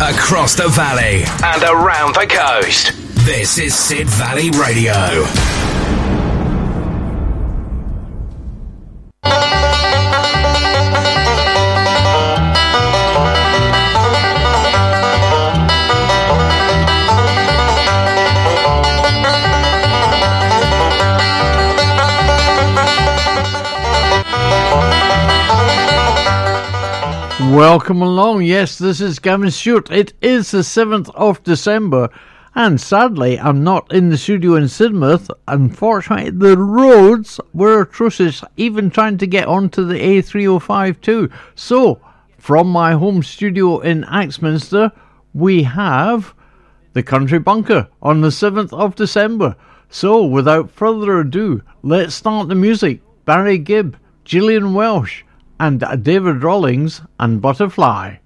across the valley and around the coast. This is Sid Valley Radio. Welcome along. Yes, this is Gavin Stewart. It is the 7th of December, and sadly, I'm not in the studio in Sidmouth. Unfortunately, the roads were atrocious, even trying to get onto the A3052. So, from my home studio in Axminster, we have the Country Bunker on the 7th of December. So, without further ado, let's start the music. Barry Gibb, Gillian Welch and David Rawlings and Butterfly.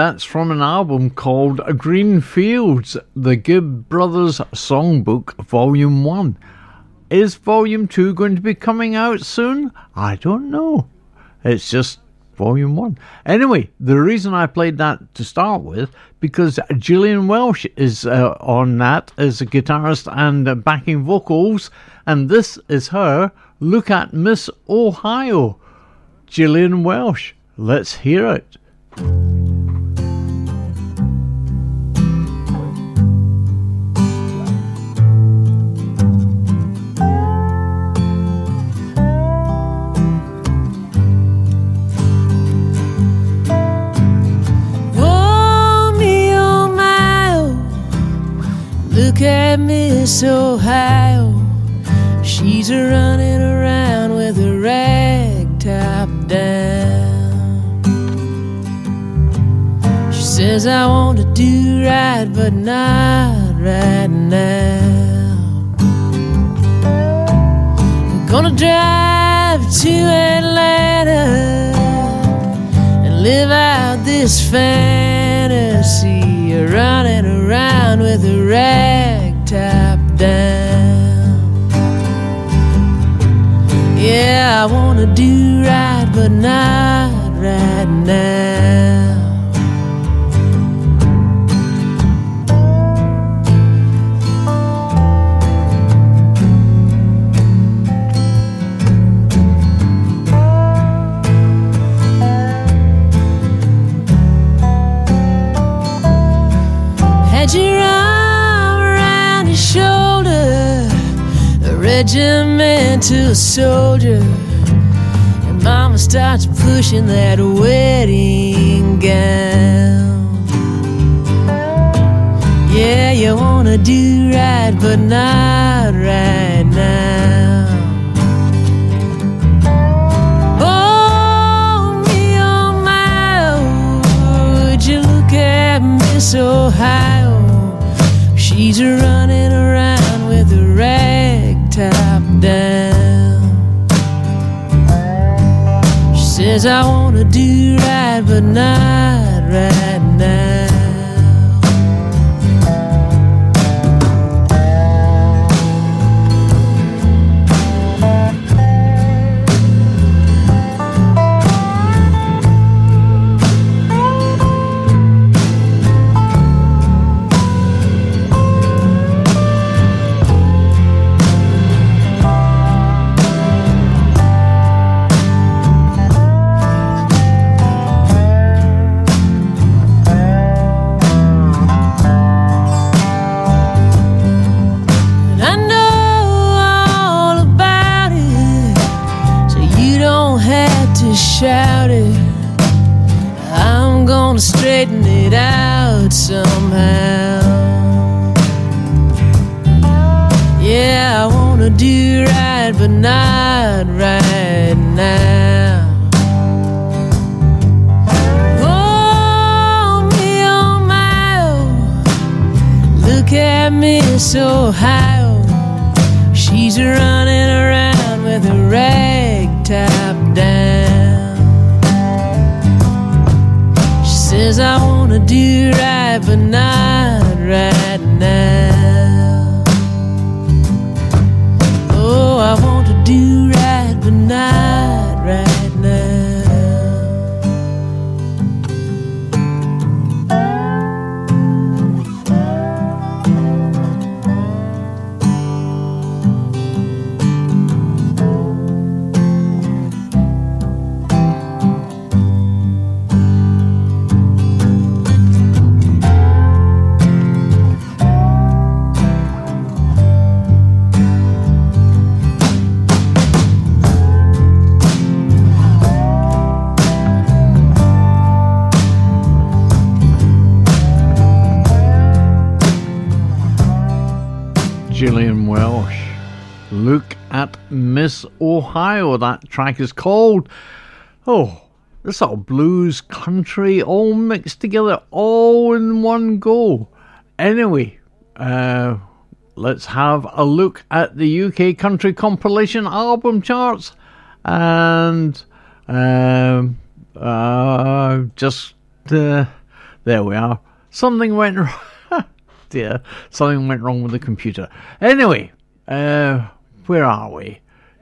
That's from an album called Green Fields, the Gibb Brothers Songbook, Volume 1. Is Volume 2 going to be coming out soon? I don't know. It's just Volume 1. Anyway, the reason I played that to start with, because Gillian Welch is uh, on that as a guitarist and backing vocals, and this is her Look at Miss Ohio, Gillian Welch. Let's hear it. Look at Miss Ohio. She's a running around with a rag top down. She says, I want to do right, but not right now. I'm gonna drive to Atlanta and live out this fantasy running around with a rag top down. Yeah, I wanna do right, but not right now. Regimental soldier. And mama starts pushing that wedding gown. Yeah, you wanna do right, but not right now. Oh, me, oh, my, would you look at Miss Ohio? She's running top down. She says, I want to do right, but not right now. Ohio. That track is called. Oh, this sort of blues country all mixed together, all in one go. Anyway, uh, let's have a look at the UK country compilation album charts and um, uh, just uh, there we are. Something went wrong dear, something went wrong with the computer. Anyway, uh, where are we?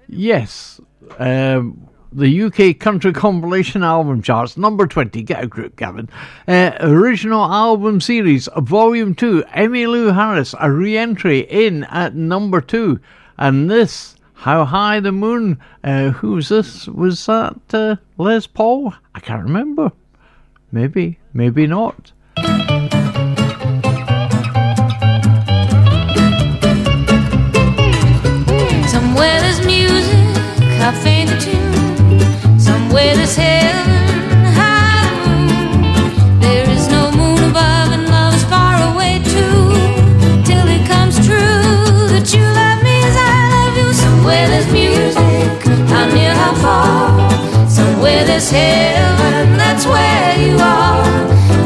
Yes, um, the UK Country Compilation Album Charts, number 20. Get a group, Gavin. Uh, original Album Series, Volume 2. Emmylou Harris, a re entry in at number 2. And this How High the Moon. Uh, who's this? Was that uh, Les Paul? I can't remember. Maybe, maybe not. You some way there's hill There is no moon above and love is far away too Till it comes true that you love me as I love you. Somewhere there's music, how near, how far. Somewhere there's heaven, that's where you are.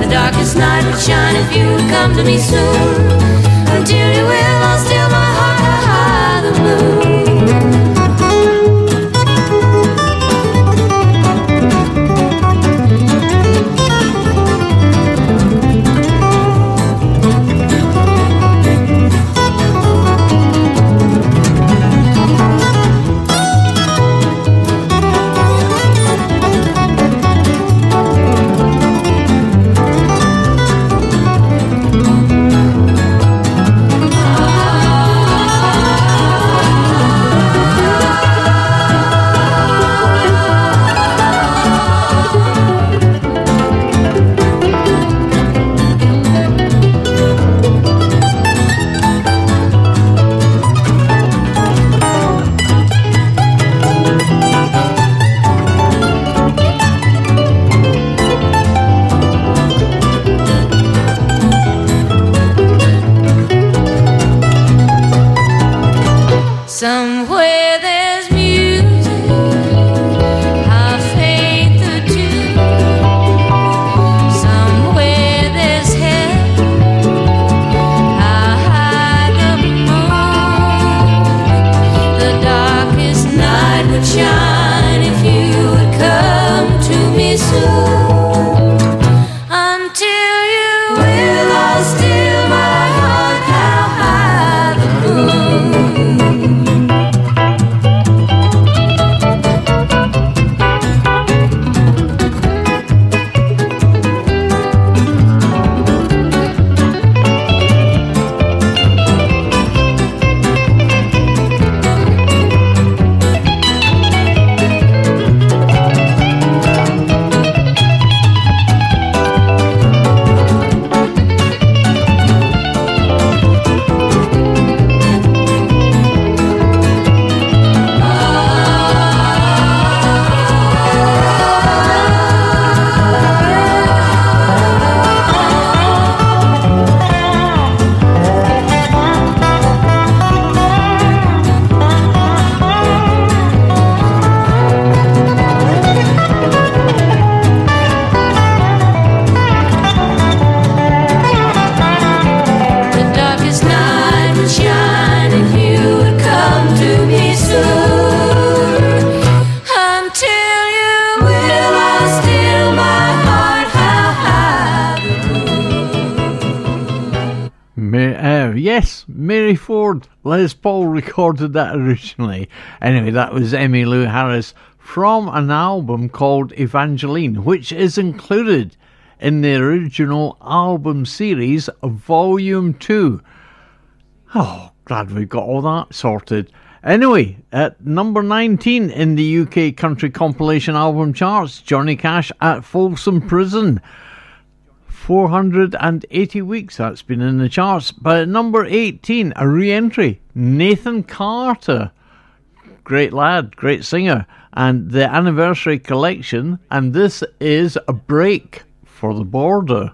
The darkest night shine if you come to me soon. Until you will, I'll still my heart high the moon. Recorded that originally. Anyway, that was Emmylou Harris from an album called Evangeline, which is included in the original album series, Volume 2. Oh, glad we got all that sorted. Anyway, at number 19 in the UK country compilation album charts, Johnny Cash at Folsom Prison. 480 weeks that's been in the charts. But at number 18, a re entry, Nathan Carter. Great lad, great singer. And the anniversary collection, and this is a break for the border.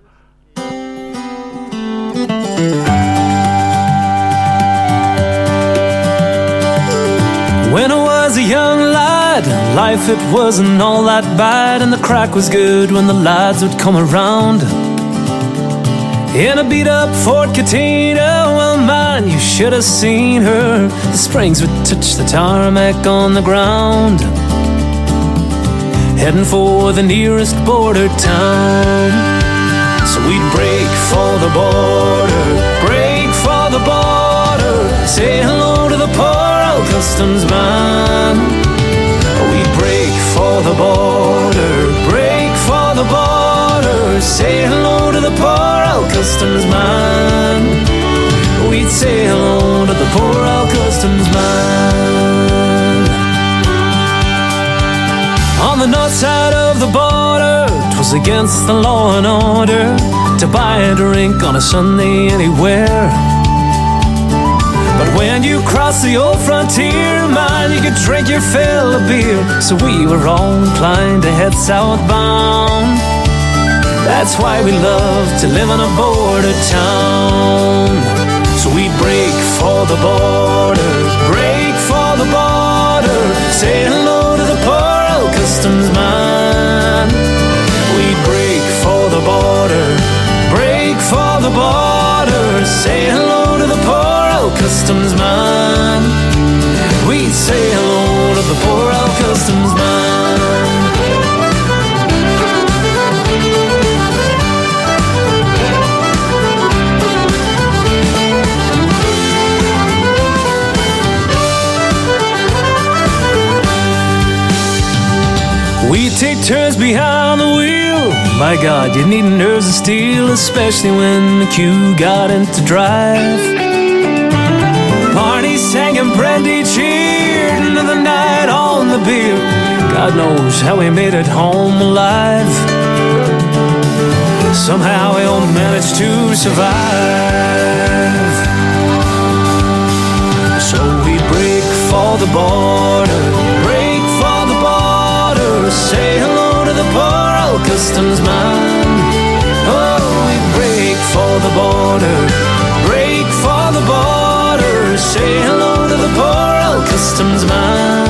When I was a young lad, life it wasn't all that bad, and the crack was good when the lads would come around. In a beat up Ford Cortina, well, man, you should have seen her. The springs would touch the tarmac on the ground. Heading for the nearest border town. So we'd break for the border, break for the border. Say hello to the poor old customs man. We'd break for the border, break for the border. Say hello to the poor old customs man. We'd say hello to the poor old customs man. On the north side of the border, 'twas against the law and order to buy a drink on a Sunday anywhere. But when you cross the old frontier, man, you could drink your fill of beer. So we were all inclined to head southbound. That's why we love to live on a border town. So we break for the border, break for the border, say hello to the poor old customs man. We break for the border, break for the border, say hello to the poor old customs man. We say hello to the poor old customs We take turns behind the wheel. My God, you need nerves of steel, especially when the queue got into drive. Party sang and brandy cheered into the night on the beer. God knows how we made it home alive. Somehow we all managed to survive. So we break for the border, break say hello to the poor old customs man. Oh, we break for the border, break for the border, say hello to the poor old customs man.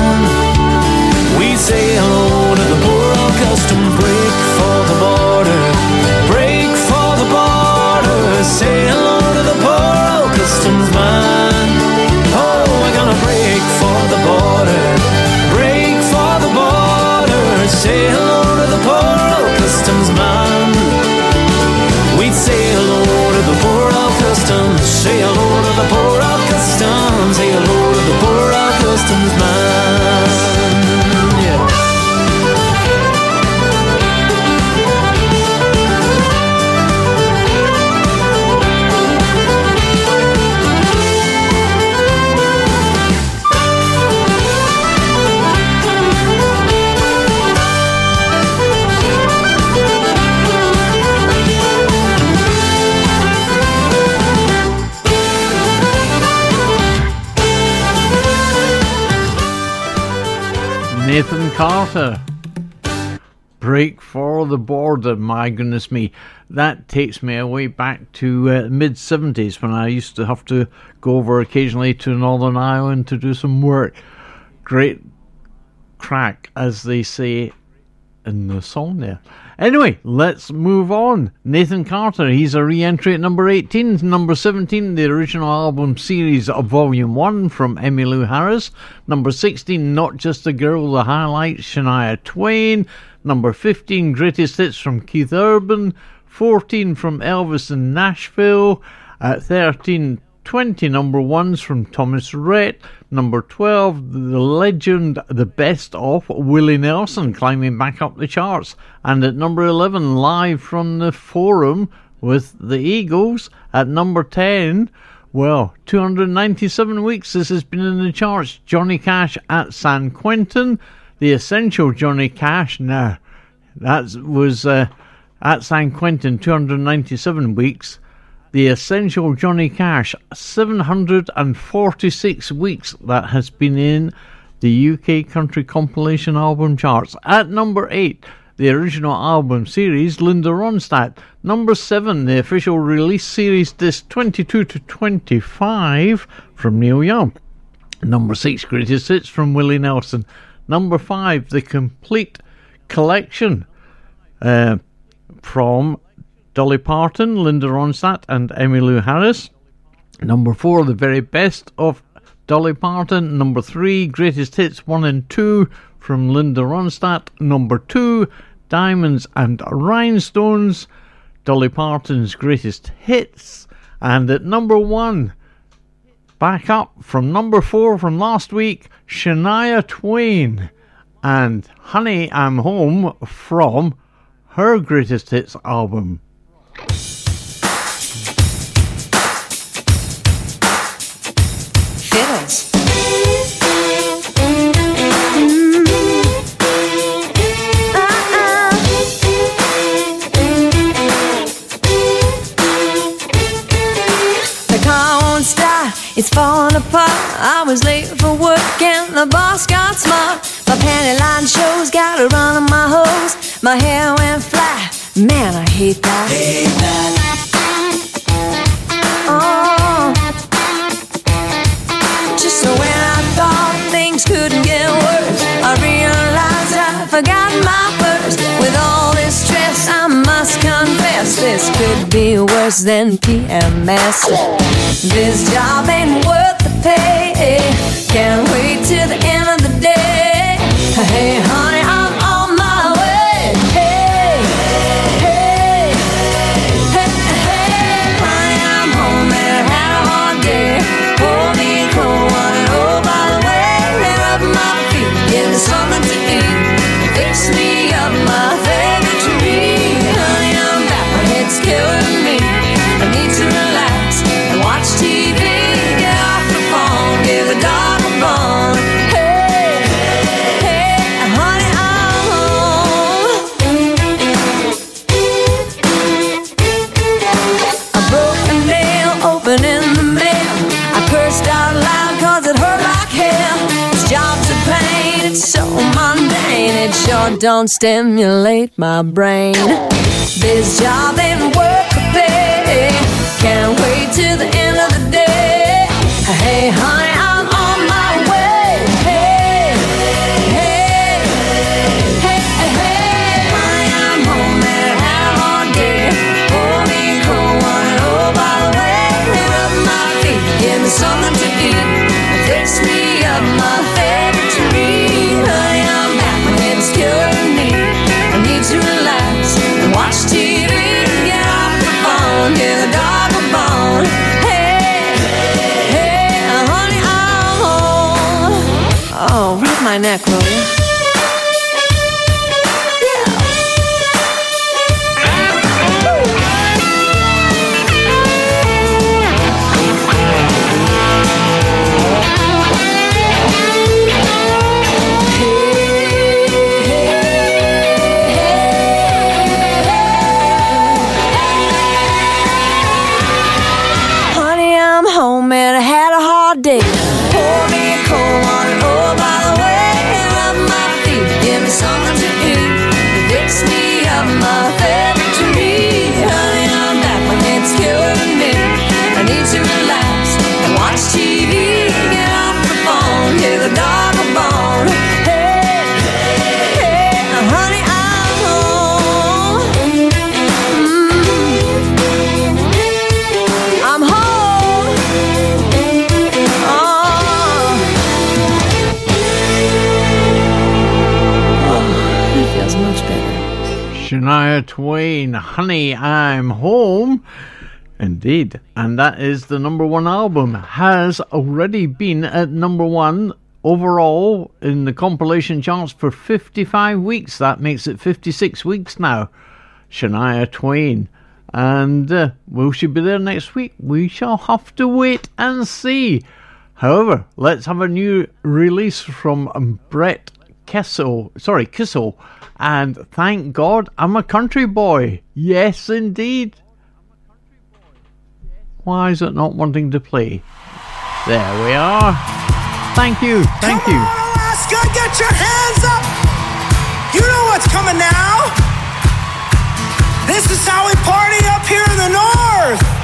Say hello to the poor old customs man. We'd say hello to the poor old customs, say hello to the poor old customs, say hello to the poor old customs man. Nathan Carter. Break for the border, my goodness me. That takes me away back to uh, mid 70s when I used to have to go over occasionally to Northern Ireland to do some work. Great crack, as they say in the song there. Anyway, let's move on. Nathan Carter, he's a re entry at number 18. Number 17, the original album series of Volume 1 from Emmylou Harris. Number 16, Not Just a Girl, the highlights, Shania Twain. Number 15, Greatest Hits from Keith Urban. 14 from Elvis in Nashville. At 13, 20 number ones from Thomas Rhett. Number 12, the legend, the best of Willie Nelson, climbing back up the charts. And at number 11, live from the forum with the Eagles. At number 10, well, 297 weeks this has been in the charts. Johnny Cash at San Quentin. The essential Johnny Cash. Now, that was uh, at San Quentin, 297 weeks. The Essential Johnny Cash, 746 weeks that has been in the UK Country Compilation Album charts. At number 8, the original album series, Linda Ronstadt. Number 7, the official release series, disc 22 to 25 from Neil Young. Number 6, Greatest Hits from Willie Nelson. Number 5, the complete collection uh, from Dolly Parton, Linda Ronstadt, and Emmylou Harris. Number four, the very best of Dolly Parton. Number three, greatest hits one and two from Linda Ronstadt. Number two, Diamonds and Rhinestones, Dolly Parton's greatest hits. And at number one, back up from number four from last week, Shania Twain and Honey I'm Home from her greatest hits album. Fiddles. It's falling apart. I was late for work and the boss got smart. My panty line shows, got a run on my hose. My hair went flat. Man, I hate that. Hate that. Oh. Just when I thought things couldn't get worse, I realized I forgot my purse. With all this stress, I must confess this could be worse than PMS. This job ain't worth the pay. Can't wait till the end of the day. Hey, honey, Sure don't stimulate my brain. This job ain't worth the pay. Can't wait till the end of the day. Hey, honey, Honey, I'm Home. Indeed. And that is the number one album. Has already been at number one overall in the compilation charts for 55 weeks. That makes it 56 weeks now. Shania Twain. And uh, will she be there next week? We shall have to wait and see. However, let's have a new release from Brett Kessel. Sorry, Kissel. And thank God I'm a country boy. Yes, indeed. Why is it not wanting to play? There we are. Thank you. Thank Come you. on, Alaska, get your hands up. You know what's coming now. This is how we party up here in the north.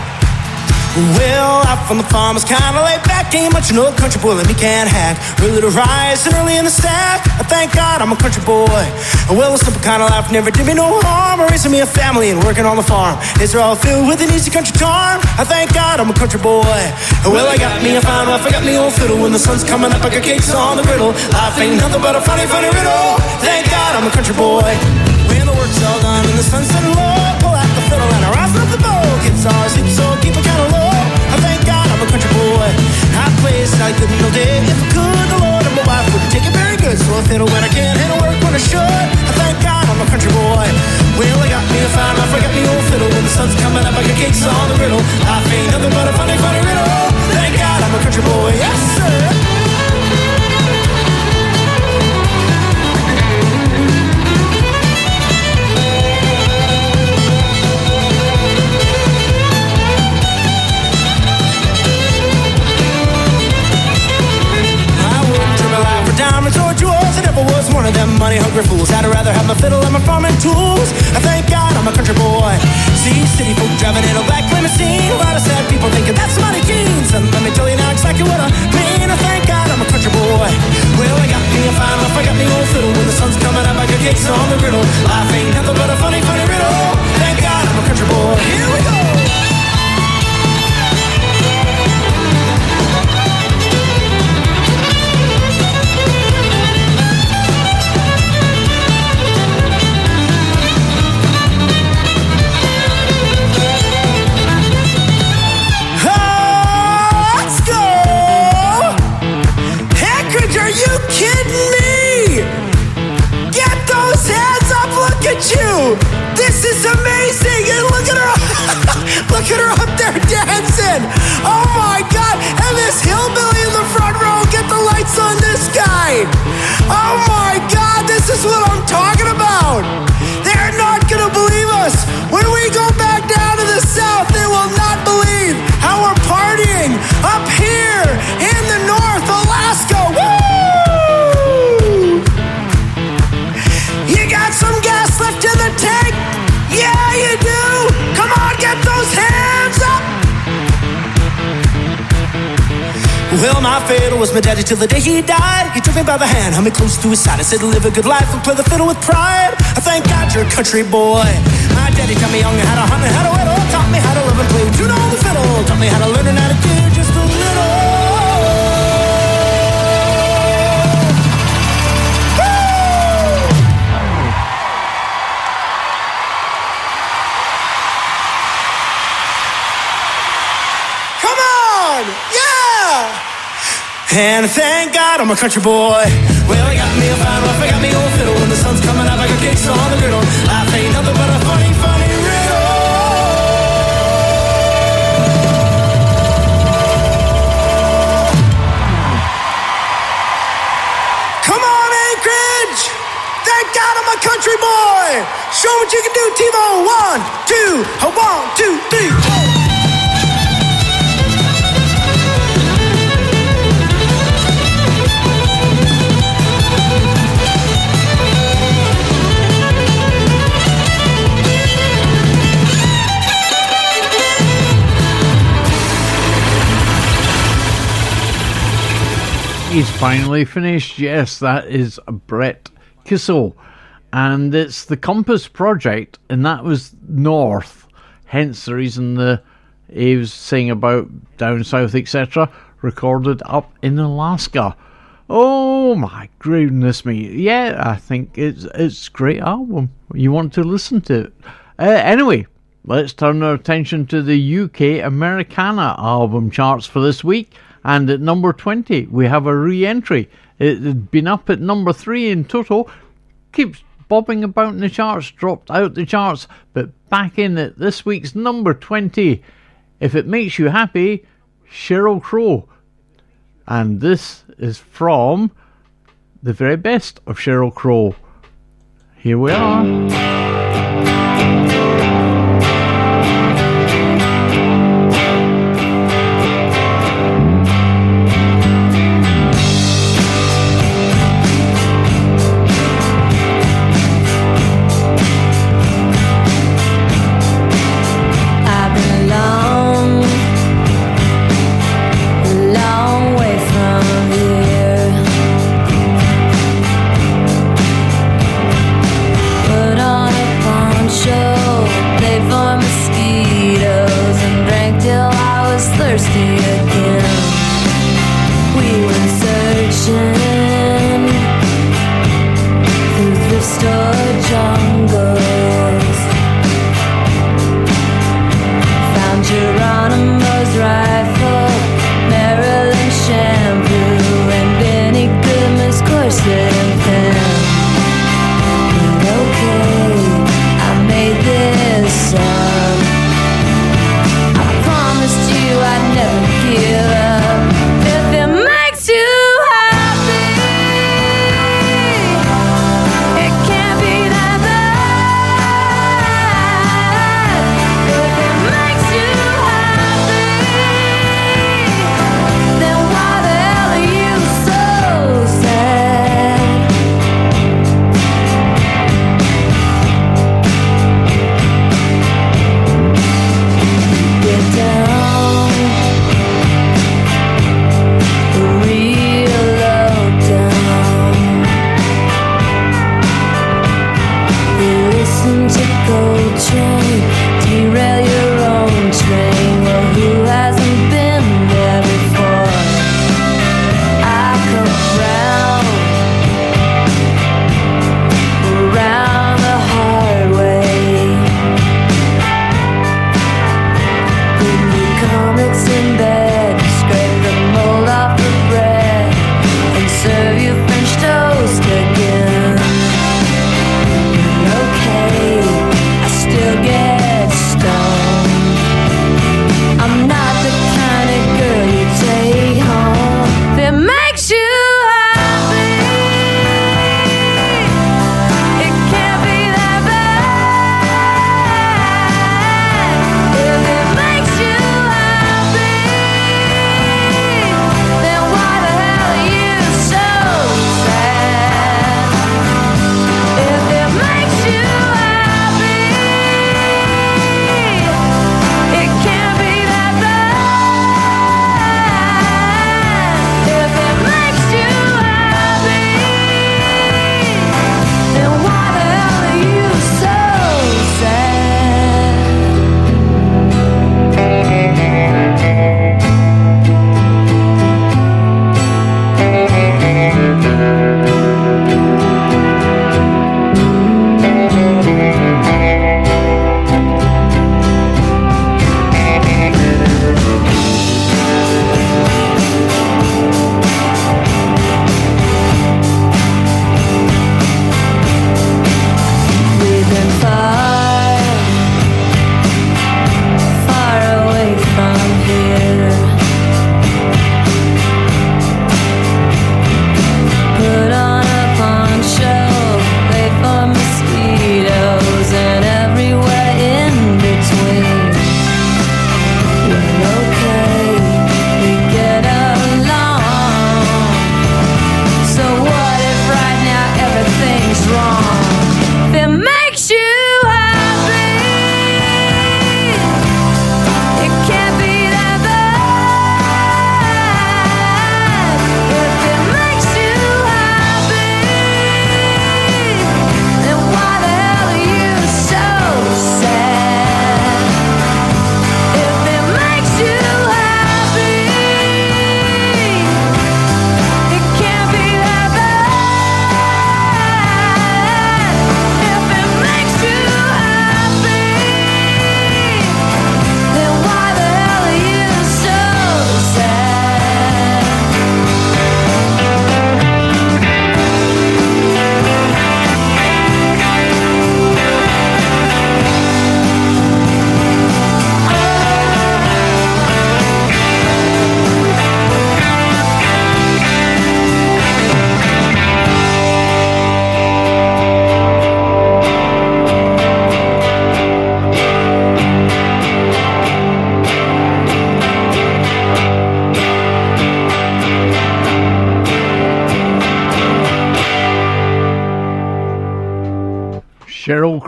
Well, out from the farm is kinda laid back. Ain't much old country boy that me can't hack. Early to rise and early in the stack. I thank God I'm a country boy. Well, a simple kind of life never did me no harm. Raising me a family and working on the farm. Are all filled with an easy country charm. I thank God I'm a country boy. Well, I got me a fine wife, I got me old fiddle. When the sun's coming up, I got cakes on the griddle. Life ain't nothing but a funny, funny riddle. Thank God I'm a country boy. When the work's all done and the sun's setting low, pull out the fiddle and I rise up the bow. Guitar, sleep so keep kind of low. A country boy. I play it like good no day. If I could, the Lord and my wife would take it very good. So I fiddle oh, when I can and I work when I should. I thank God I'm a country boy. Well, I got me a fine life, I got me old fiddle. When the sun's coming up, I got cakes on the griddle. Life ain't nothing but a funny, funny riddle. Thank God I'm a country boy. Yes, sir. Money hungry fools. I'd rather have my fiddle and my farming tools. I thank God I'm a country boy. See city folk driving in a black limousine. A lot of sad people thinking that's money jeans. And let me tell you now exactly what I mean. I thank God I'm a country boy. Well, I got me a fine life, I got me old fiddle. When the sun's coming up, I got gates on the griddle. Life ain't nothing but a funny, funny riddle. Thank God I'm a country boy. Here we go. Look at her up there dancing! Oh my God! And this hillbilly in the front row! Get the lights on this guy! Oh my God! This is what I'm talking Well, my fiddle was my daddy till the day he died. He took me by the hand, held me close to his side. I said, live a good life and play the fiddle with pride. I thank God you're a country boy. My daddy taught me young how to hunt and how to whittle. Taught me how to live and play You know the fiddle. Taught me how to learn and how to do And thank God I'm a country boy. Well, I got me a fine wife, I got me old fiddle. When the sun's coming up, I got gigs on the griddle. Life ain't nothing but a funny, funny riddle. Come on, Anchorage! Thank God I'm a country boy! Show what you can do, T-Bone. One, two, one, two, three, four. He's finally finished. Yes, that is Brett Kissel. And it's the Compass Project, and that was North. Hence the reason the he was saying about down south, etc., recorded up in Alaska. Oh my goodness me. Yeah, I think it's it's great album. You want to listen to it. Uh, anyway, let's turn our attention to the UK Americana album charts for this week. And at number 20, we have a re entry. It had been up at number 3 in total, keeps bobbing about in the charts, dropped out the charts, but back in at this week's number 20. If it makes you happy, Sheryl Crow. And this is from the very best of Sheryl Crow. Here we are.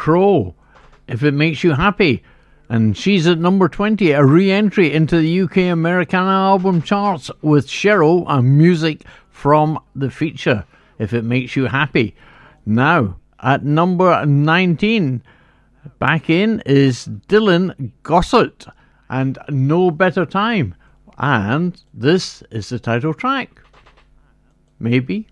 Crow, If It Makes You Happy. And she's at number 20, a re entry into the UK Americana album charts with Sheryl and music from the feature, If It Makes You Happy. Now, at number 19, back in is Dylan Gossett and No Better Time. And this is the title track. Maybe.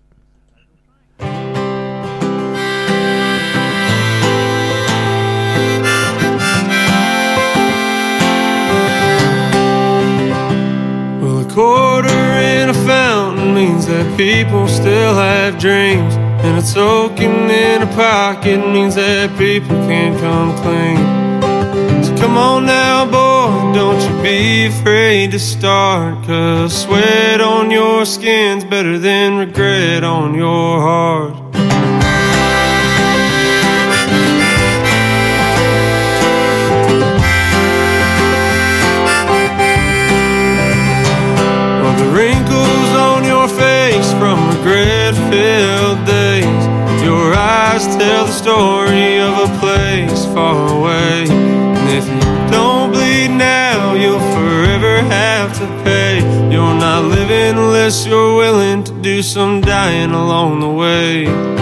Quarter in a fountain means that people still have dreams. And a token in a pocket means that people can't come clean. So come on now, boy, don't you be afraid to start. Cause sweat on your skin's better than regret on your heart. Tell the story of a place far away. And if you don't bleed now, you'll forever have to pay. You're not living unless you're willing to do some dying along the way.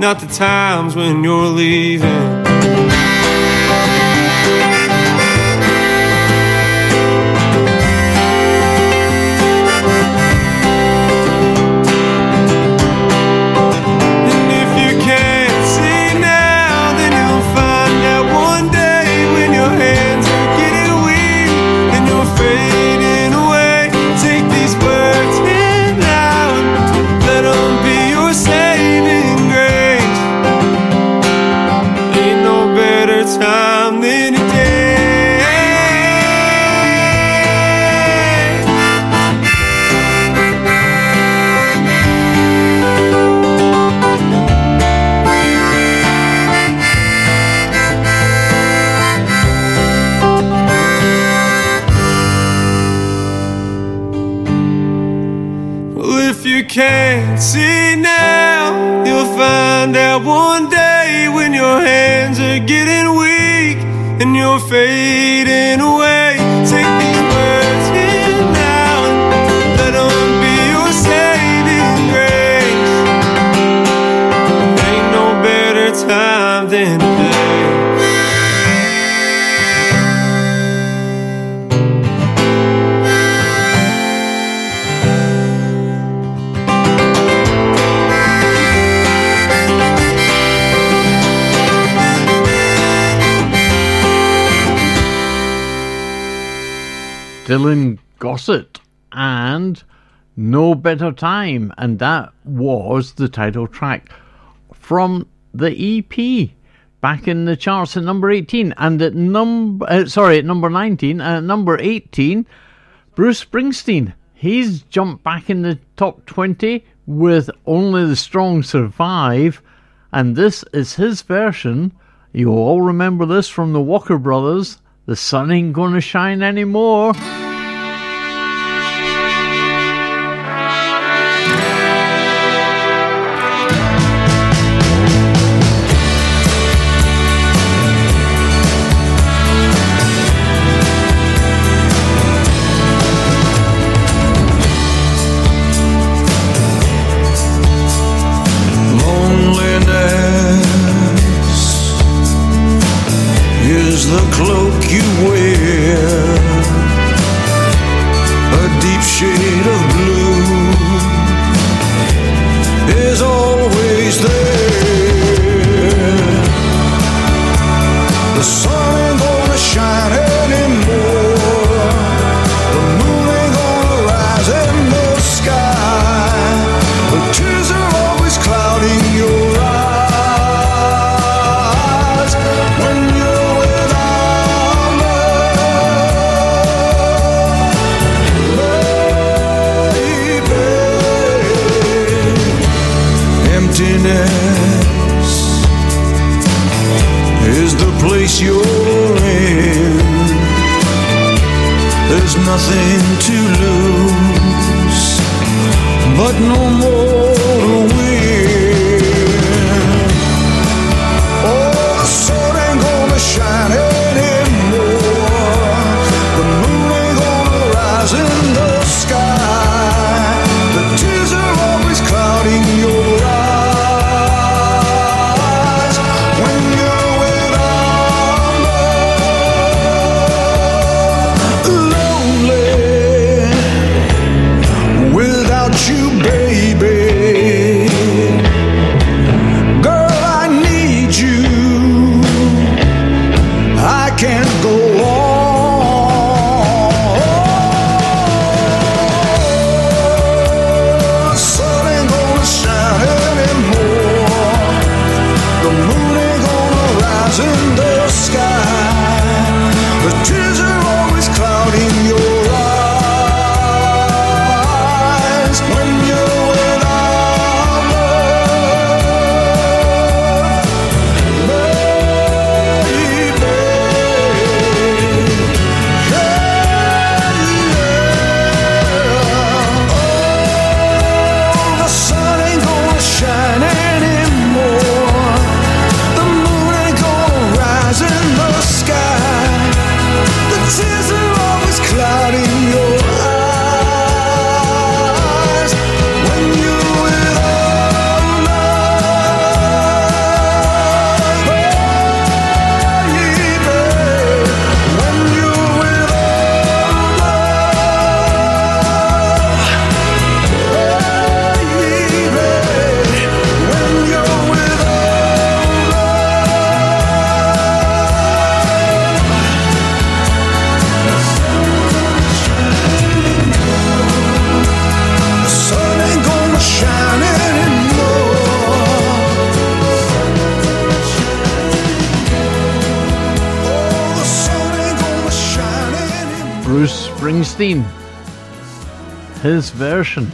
Not the times when you're leaving. Find out one day when your hands are getting weak and you're fading away. Take these Dylan Gossett and No Better Time, and that was the title track from the EP back in the charts at number 18 and at number uh, sorry at number 19 and at number 18 Bruce Springsteen. He's jumped back in the top 20 with Only the Strong Survive. And this is his version. You all remember this from the Walker Brothers the sun ain't gonna shine anymore Springsteen. His version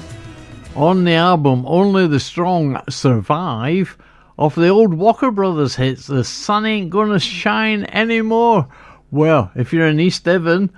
on the album Only the Strong Survive of the old Walker Brothers hits The Sun Ain't Gonna Shine Anymore. Well, if you're in East Devon,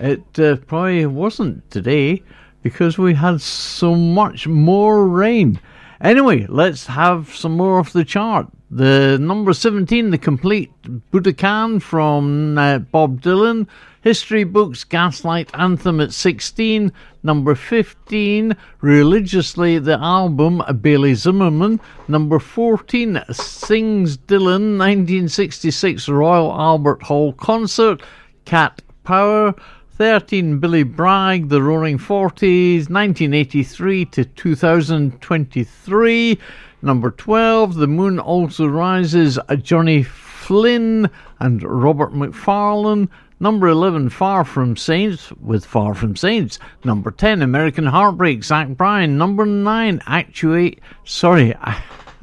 it uh, probably wasn't today because we had so much more rain. Anyway, let's have some more off the chart. The number 17, the complete Budokan from uh, Bob Dylan. History books, Gaslight Anthem at 16. Number 15, religiously the album Bailey Zimmerman. Number 14, Sings Dylan 1966 Royal Albert Hall concert. Cat Power. 13, Billy Bragg, The Roaring Forties, 1983 to 2023. Number 12, The Moon Also Rises, Johnny Flynn and Robert Macfarlane. Number 11, Far From Saints with Far From Saints. Number 10, American Heartbreak, Zach Bryan. Number 9, Actuate, sorry,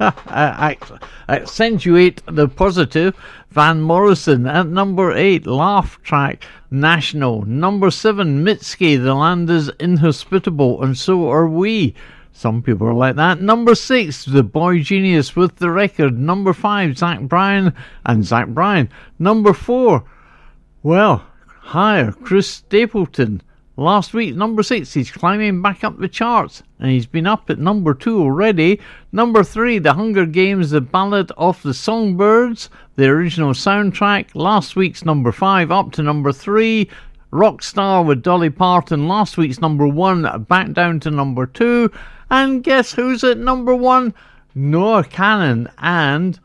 accentuate the positive. Van Morrison at number eight, Laugh Track, National. Number seven, Mitski, The Land is Inhospitable, and so are we. Some people are like that. Number six, The Boy Genius with the record. Number five, Zach Bryan and Zach Bryan. Number four, well, higher, Chris Stapleton. Last week, number six, he's climbing back up the charts, and he's been up at number two already. Number three, The Hunger Games, The Ballad of the Songbirds, the original soundtrack. Last week's number five, up to number three. Rockstar with Dolly Parton, last week's number one, back down to number two. And guess who's at number one? Noah Kahan and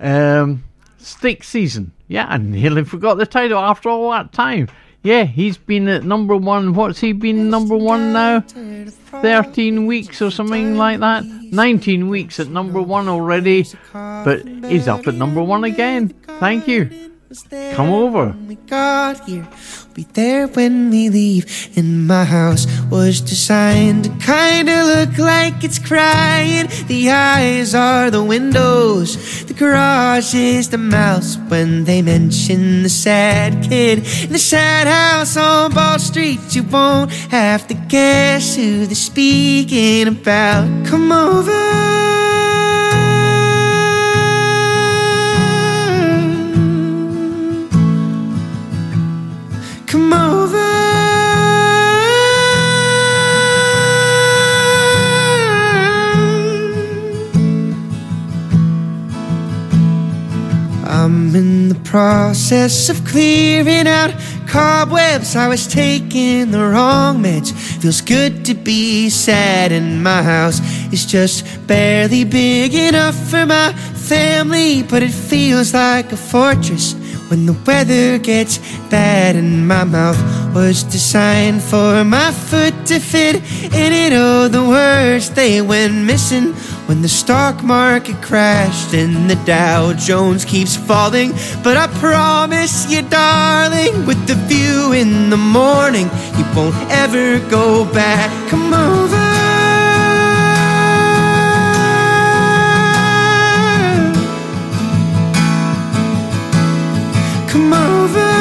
um, Stick Season Yeah, I nearly forgot the title after all that time. Yeah, he's been at number one. What's he been number one now? 13 weeks or something like that? 19 weeks at number one already. But he's up at number one again. Thank you. Come over. We got here, be there when we leave. And my house was designed to kinda look like it's crying. The eyes are the windows, the garage is the mouse. When they mention the sad kid in the sad house on Ball Street, you won't have to guess who they're speaking about. Come over. Come over. I'm in the process of clearing out cobwebs. I was taking the wrong meds. Feels good to be sad, and my house is just barely big enough for my family, but it feels like a fortress when the weather gets bad and my mouth was designed for my foot to fit in it. Oh, the words they went missing when the stock market crashed and the Dow Jones keeps falling. But I promise you, darling, with the view in the morning, you won't ever go back. Come over. Come over.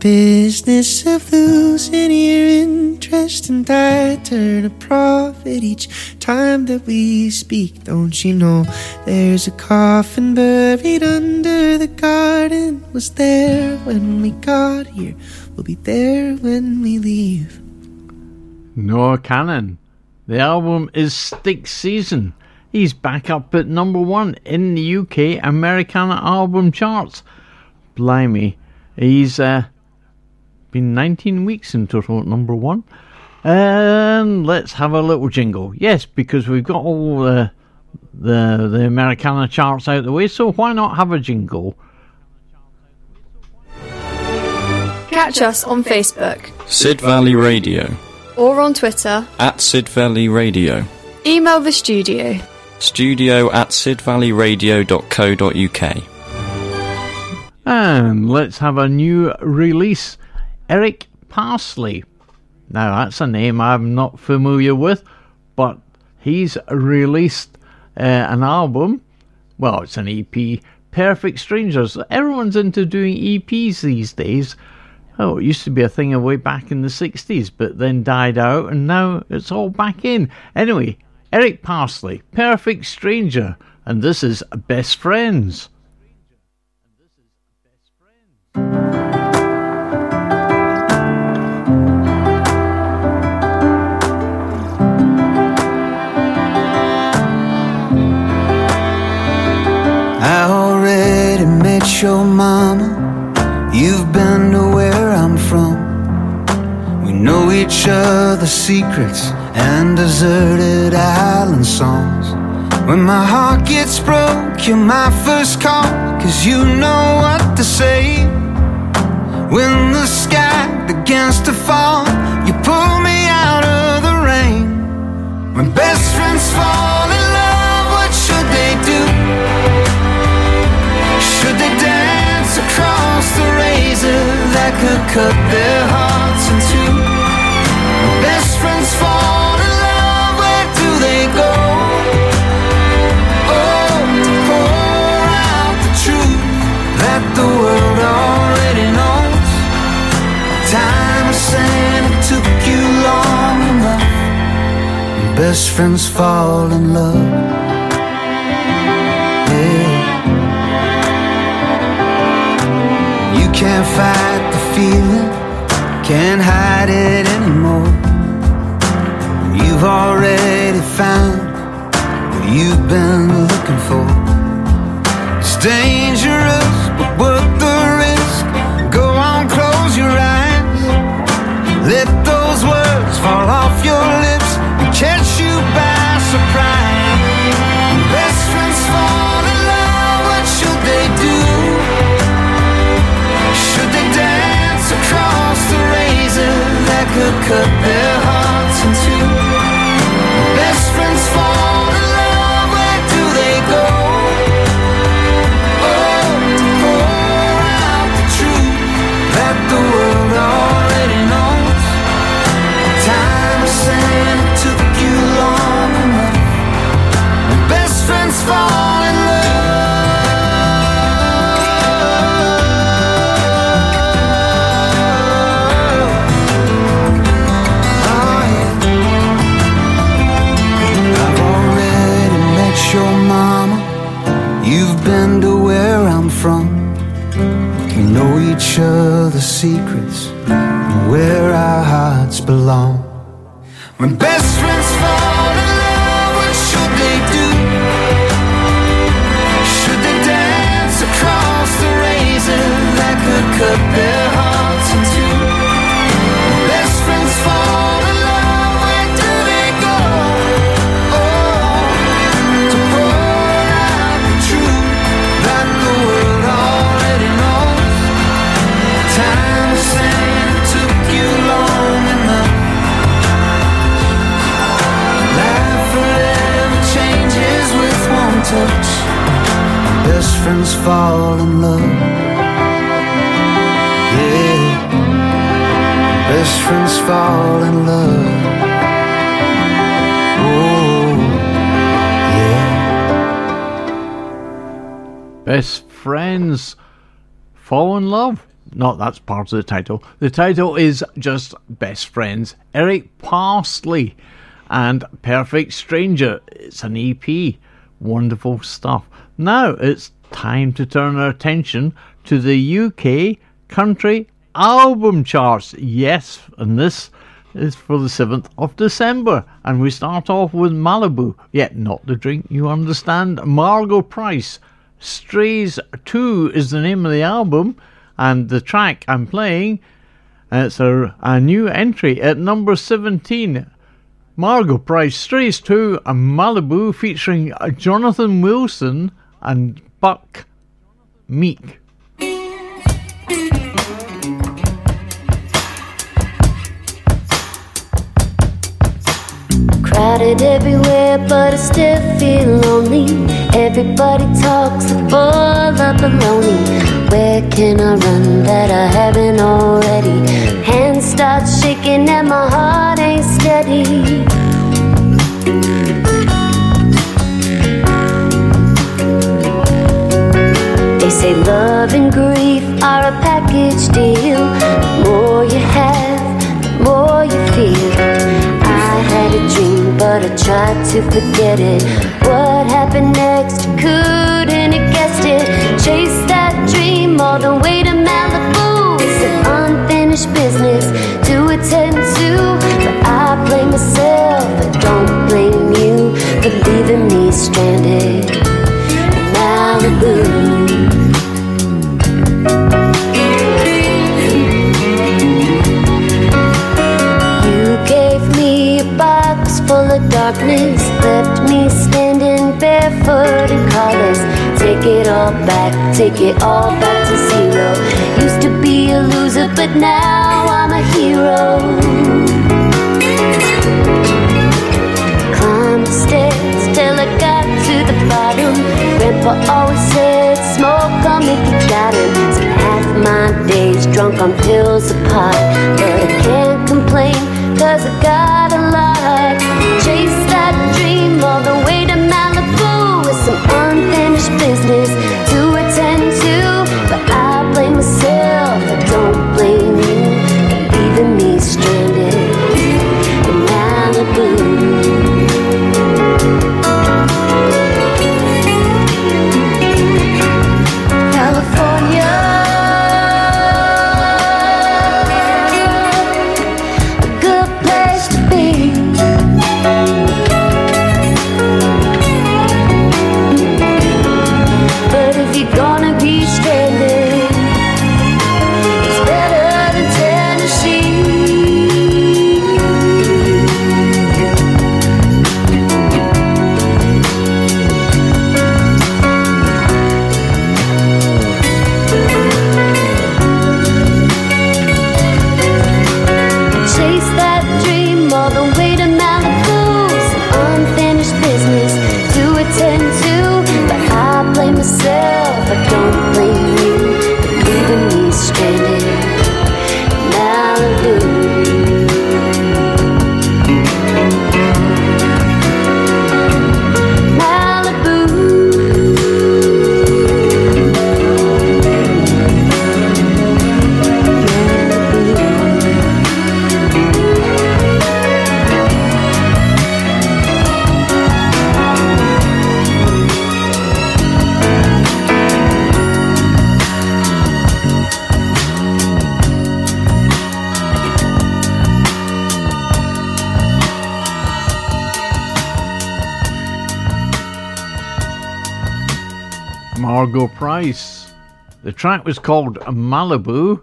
Business of losing your interest, and I turn a profit each time that we speak. Don't you know there's a coffin buried under the garden? Was there when we got here, we'll be there when we leave. Noah Kahan. The album is Stick Season. He's back up at number one in the UK Americana album charts. Blimey, he's uh, been 19 weeks in total at number one. And let's have a little jingle. Yes, because we've got all the the the Americana charts out the way, so why not have a jingle? Catch us on Facebook Sid Valley Radio. or on Twitter. At Sid Valley Radio. Email the studio. Studio at sidvalleyradio.co.uk. And let's have a new release. Eric Paslay. Now, that's a name I'm not familiar with, but he's released uh, an album. Well, it's an EP. Perfect Strangers. Everyone's into doing EPs these days. Oh, it used to be a thing way back in the 60s, but then died out, and now it's all back in. Anyway, Eric Paslay, Perfect Stranger, and this is Best Friends. Your mama. You've been to where I'm from. We know each other's secrets and deserted island songs. When my heart gets broke, you're my first call. Cause you know what to say. When the sky begins to fall, you pull me out of the rain. When best friends fall razor that could cut their hearts in two. Best friends fall in love, where do they go? Oh, pour out the truth that the world already knows. Time is saying it took you long enough. Best friends fall in love. Fight the feeling, can't hide it anymore. You've already found what you've been looking for. It's dangerous, but each other's secrets and where our hearts belong. When Best friends fall in love. Yeah. Best friends fall in love. Oh, yeah. Best friends fall in love. Not that's part of the title. The title is just Best Friends. Eric Paslay and Perfect Stranger. It's an EP. Wonderful stuff. Now it's time to turn our attention to the UK country album charts. Yes, and this is for the 7th of December. And we start off with Malibu, yet not the drink, you understand. Margo Price. Strays 2 is the name of the album, and the track I'm playing, uh, it's a, a new entry at number 17. Margo Price, Strays 2, and Malibu featuring Jonathan Wilson and Buck Meek. Crowded everywhere, but I still feel lonely. Everybody talks of baloney. Where can I run that I haven't already? Hands start shaking and my heart ain't steady. Say love and grief are a package deal. The more you have, the more you feel. I had a dream, but I tried to forget it. What happened next? Couldn't have guessed it. Chase that dream all the way to Malibu. It's an unfinished business to attend to, but I blame myself. I don't blame you for leaving me stranded Malibu. Darkness, left me standing barefoot and colors. Take it all back, take it all back to zero. Used to be a loser, but now I'm a hero. Climb the stairs till I got to the bottom. Grandpa always said, smoke on make you got. Spent half my days drunk on pills apart. But I can't complain, cause I got The track was called Malibu,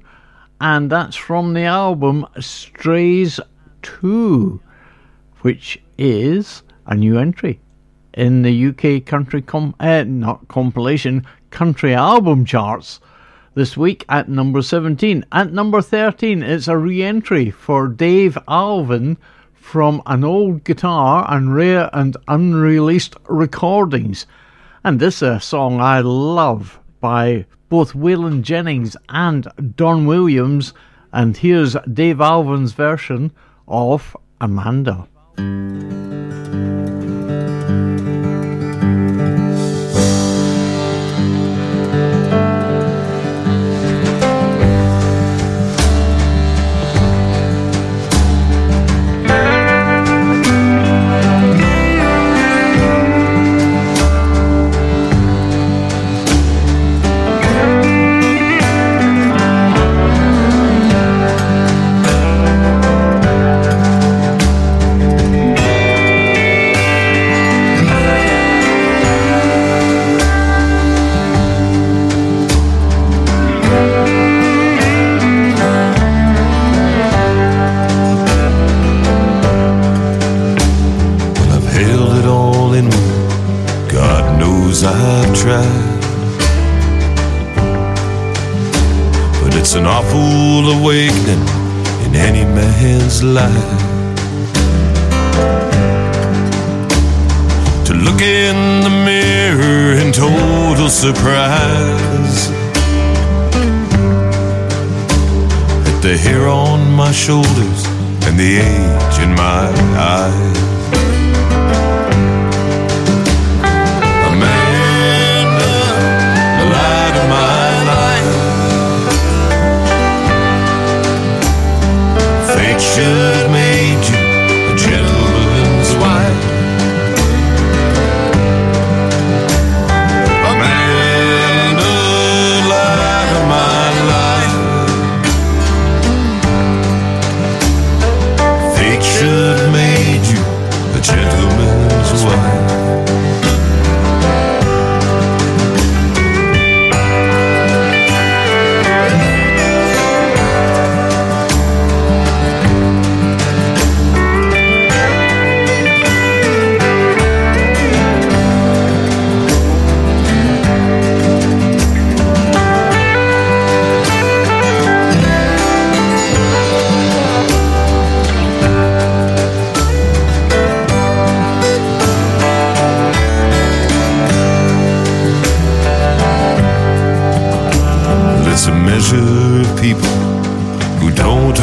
and that's from the album Strays 2, which is a new entry in the UK country com- uh, not compilation country album charts this week at number 17. At number 13, it's a re-entry for Dave Alvin from an old guitar and rare and unreleased recordings. And this is a song I love by both Waylon Jennings and Don Williams. And here's Dave Alvin's version of Amanda. Life to look in the mirror in total surprise at the hair on my shoulders and the age in my eyes. Should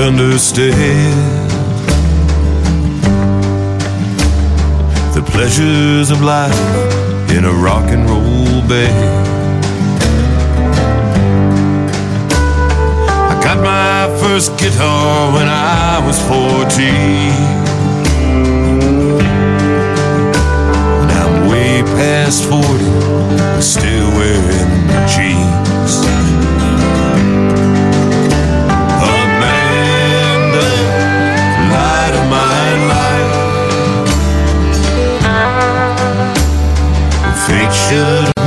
understand the pleasures of life in a rock and roll band. I got my first guitar when I was 14. And I'm way past 40, still wearing should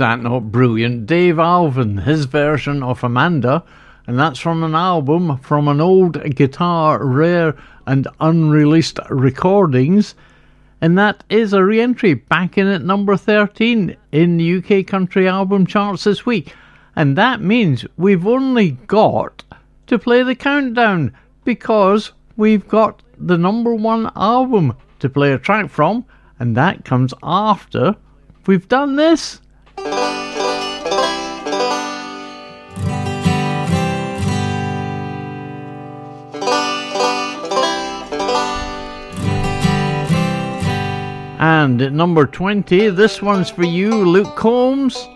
that not brilliant? Dave Alvin, his version of Amanda, and that's from an album from an old guitar, rare and unreleased recordings. And that is a re entry back in at number 13 in the UK country album charts this week. And that means we've only got to play the countdown because we've got the number one album to play a track from, and that comes after we've done this. And at number 20, this one's for you, Luke Combs.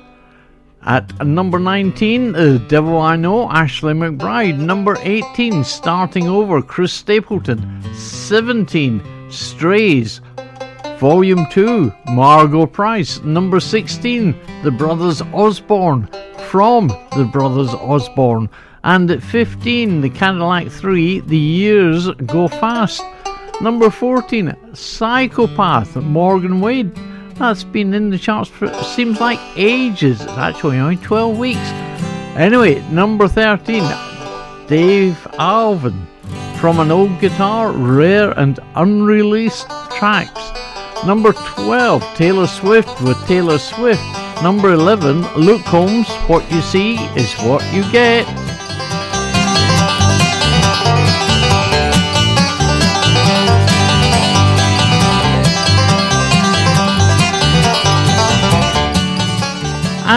At number 19, The Devil I Know, Ashley McBryde. Number 18, Starting Over, Chris Stapleton. 17, Strays, Volume 2, Margo Price. Number 16, The Brothers Osborne, from The Brothers Osborne. And at 15, The Cadillac 3, The Years Go Fast. Number 14, Psychopath, Morgan Wade. That's been in the charts for seems like ages. It's actually only 12 weeks. Anyway, number 13, Dave Alvin. From an old guitar, rare and unreleased tracks. Number 12, Taylor Swift with Taylor Swift. Number 11, Luke Holmes, What you see is what you get.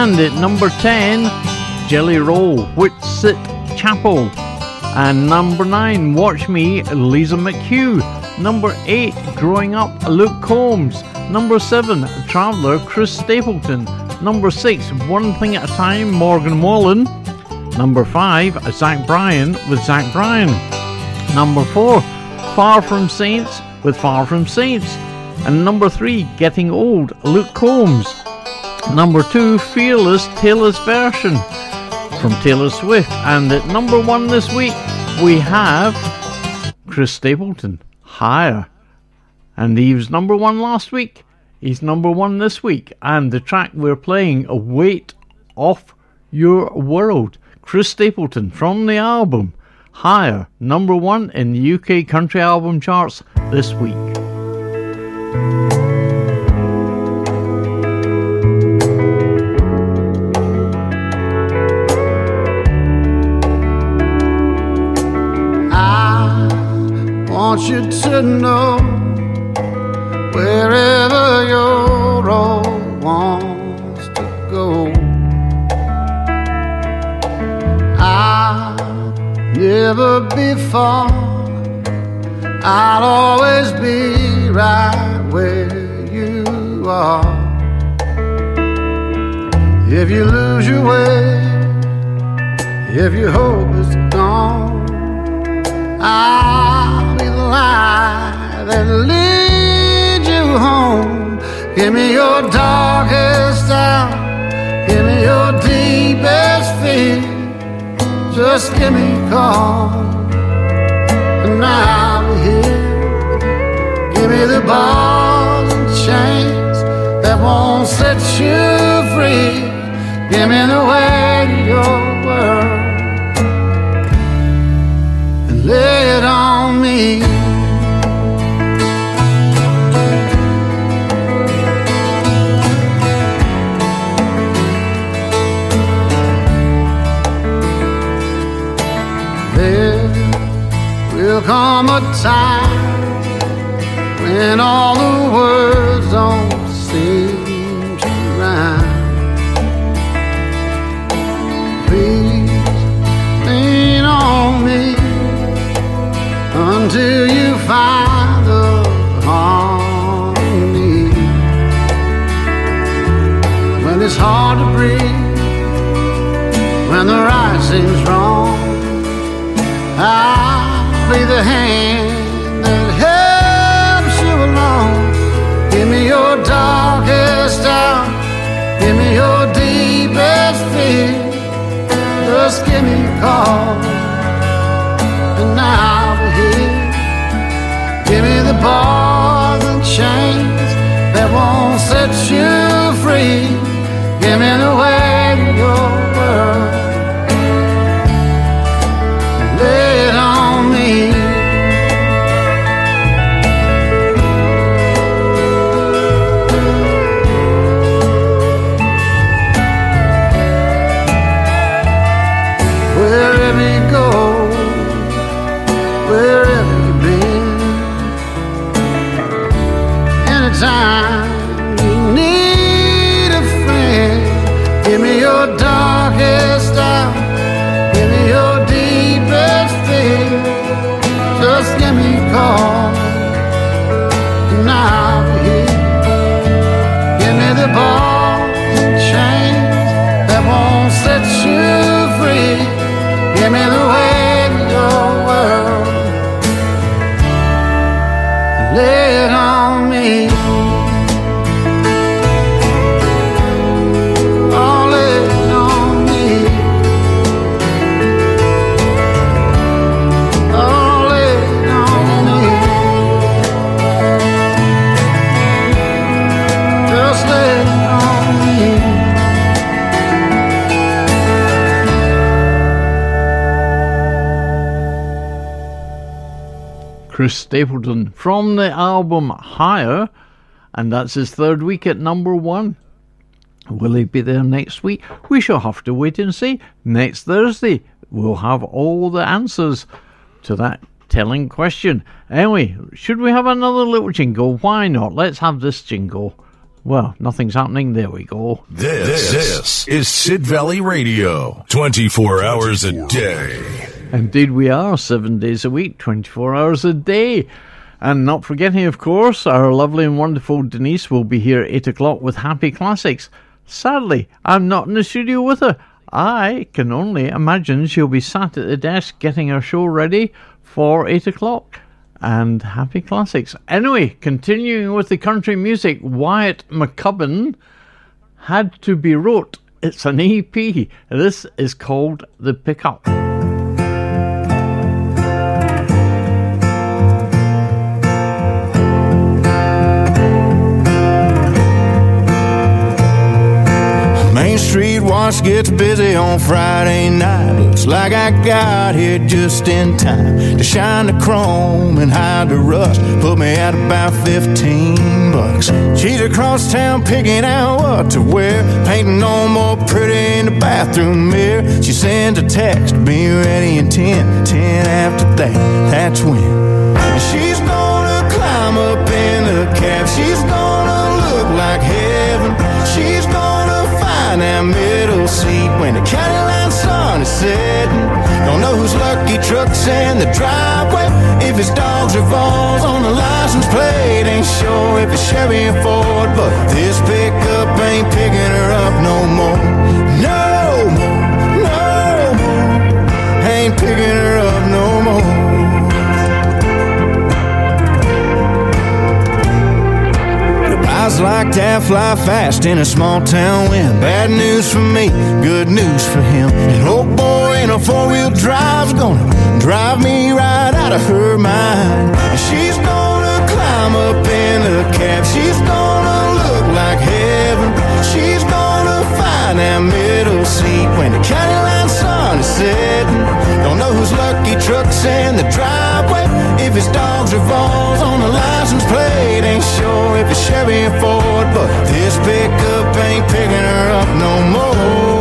And at number 10, Jelly Roll, Whitsitt Chapel. And number 9, Watch Me, Lisa McHugh. Number 8, Growing Up, Luke Combs. Number 7, Traveller, Chris Stapleton. Number 6, One Thing at a Time, Morgan Wallen. Number 5, Zach Bryan with Zach Bryan. Number 4, Far From Saints with Far From Saints. And number 3, Getting Old, Luke Combs. Number two, Fearless Taylor's version from Taylor Swift. And at number one this week, we have Chris Stapleton, Higher. And he was number one last week. He's number one this week. And the track we're playing, A Weight Off Your World. Chris Stapleton from the album Higher, number one in the UK country album charts this week. You to know wherever your road wants to go. I'll never be far, I'll always be right where you are. If you lose your way, if your hope is gone, the light that leads you home. Give me your darkest hour, give me your deepest fear. Just give me a call, and I'll be here. Give me the balls and chains that won't set you free. Give me the way to your world and lay it on me. Will come a time when all the words don't seem to rhyme. Please lean on me until you find the harmony. When it's hard to breathe, when the right seems wrong, I'll be the hand that helps you along. Give me your darkest hour, give me your deepest fear. Just give me a call, and I'll be here. Give me the bars and chains that won't set you free. Give me the way to your world Chris Stapleton from the album Higher, and that's his third week at number one. Will he be there next week? We shall have to wait and see. Next Thursday, we'll have all the answers to that telling question. Anyway, should we have another little jingle? Why not? Let's have this jingle. Well, nothing's happening. There we go. This, this is Sid Valley Radio. 24 hours a day. Indeed, we are seven days a week, 24 hours a day. And not forgetting, of course, our lovely and wonderful Denise will be here at 8 o'clock with Happy Classics. Sadly, I'm not in the studio with her. I can only imagine she'll be sat at the desk getting her show ready for 8 o'clock and Happy Classics. Anyway, continuing with the country music, Wyatt McCubbin had to be wrote. It's an EP. This is called The Pickup. Street Wash gets busy on Friday night. Looks like I got here just in time to shine the chrome and hide the rust. Put me at about 15 bucks. She's across town picking out what to wear, painting on more pretty in the bathroom mirror. She sends a text, be ready in 10, 10 after that. That's when. She's gonna climb up in the cab. She's gonna middle seat when the line sun is setting. Don't know whose lucky truck's in the driveway. If it's dogs or balls on the license plate, ain't sure if it's Chevy or Ford. But this pickup ain't picking her up no more. No more, no more. Ain't picking her up Guys like that fly fast in a small town wind. Bad news for me, good news for him. An old boy in a four wheel drive's gonna drive me right out of her mind. She's gonna climb up in the cab. She's gonna look like heaven. She's gonna find that middle seat when the county line sun is setting. Don't know whose lucky truck's in the driveway. If it's dogs or balls on the license plate, ain't sure if it's Chevy or Ford. But this pickup ain't picking her up no more.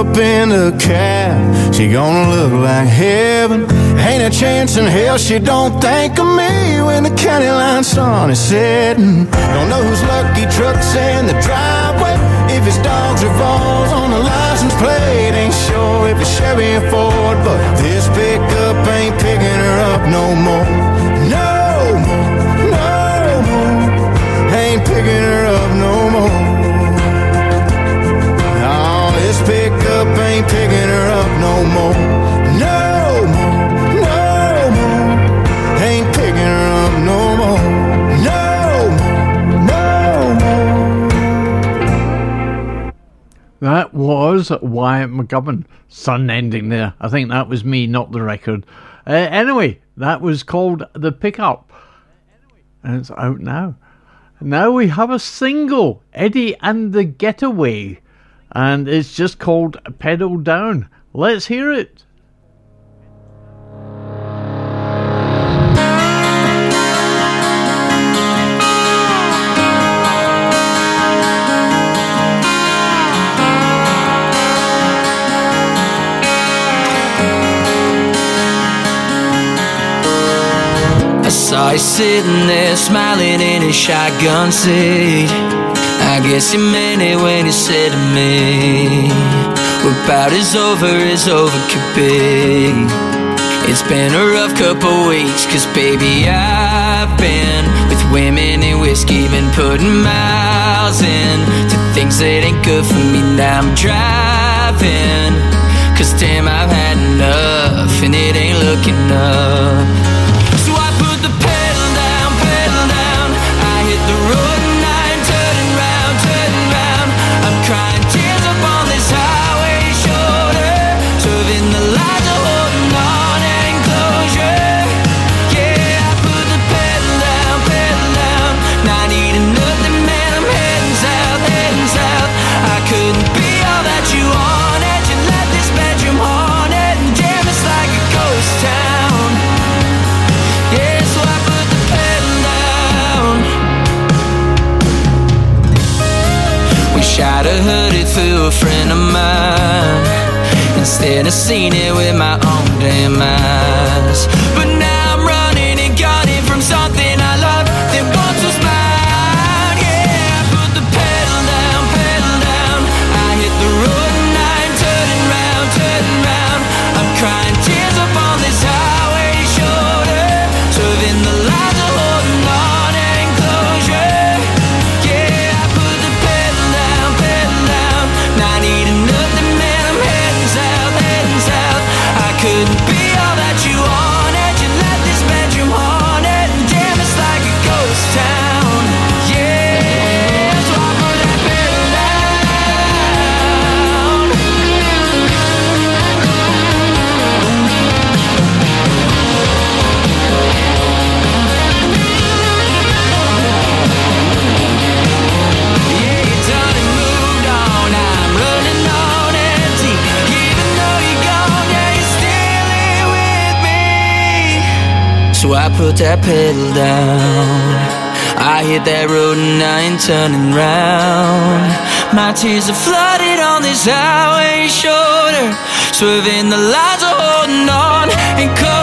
Up in the cab. She gonna look like heaven. Ain't a chance in hell she don't think of me when the county line sun is setting. Don't know whose lucky truck's in the driveway. If it's dogs or balls on the license plate, ain't sure if it's Chevy or Ford. But this pickup ain't picking her up no more. No more, no more. Ain't picking her up no more. That was Wyatt McCubbin. Sun ending there. I think that was me, not the record. Uh, anyway, that was called The Pickup. And it's out now. Now we have a single, Eddie and the Getaway. And it's just called Pedal Down. Let's hear it. Saw you sitting there smiling in his shotgun seat. I guess he meant it when he said to me, What about is over is over could be. It's been a rough couple weeks, cause baby, I've been with women and whiskey, been putting miles in to things that ain't good for me. Now I'm driving, cause damn, I've had enough, and it ain't looking up. Through a friend of mine instead of seeing it with my own damn eyes. Put that pedal down. I hit that road and I ain't turning round. My tears are flooded on this highway shoulder, swerving the lines of holding on and closure.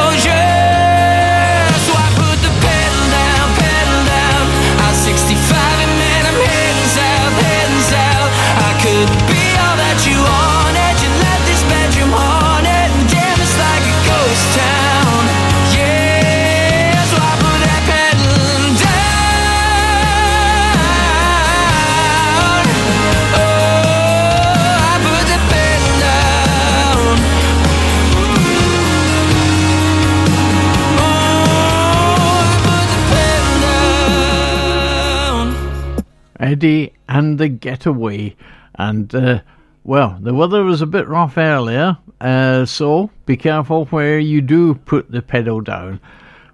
Eddie and the Getaway. And, uh, well, the weather was a bit rough earlier, uh, so be careful where you do put the pedal down.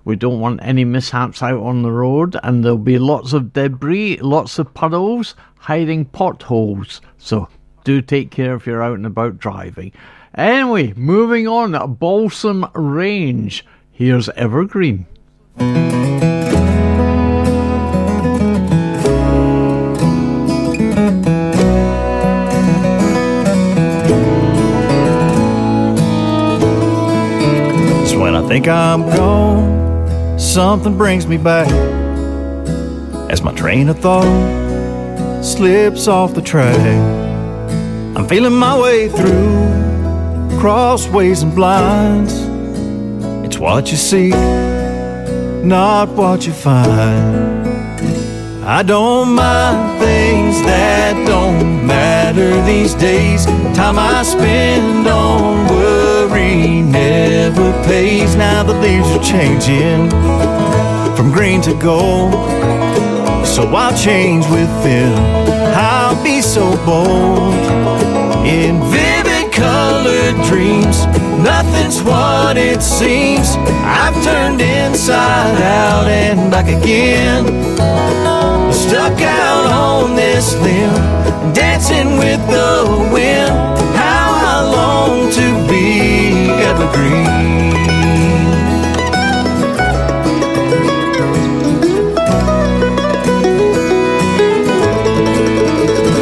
We don't want any mishaps out on the road, and there'll be lots of debris, lots of puddles, hiding potholes. So do take care if you're out and about driving. Anyway, moving on, Balsam Range. Here's Evergreen. Think I'm gone, something brings me back. As my train of thought slips off the track, I'm feeling my way through crossways and blinds. It's what you seek, not what you find. I don't mind things that don't matter these days. Time I spend on worry never pays. Now the leaves are changing from green to gold. So I'll change with them. I'll be so bold in vivid colored dreams. Nothing's what it seems. I've turned inside out and back again. Stuck out on this limb, dancing with the wind. How I long to be evergreen.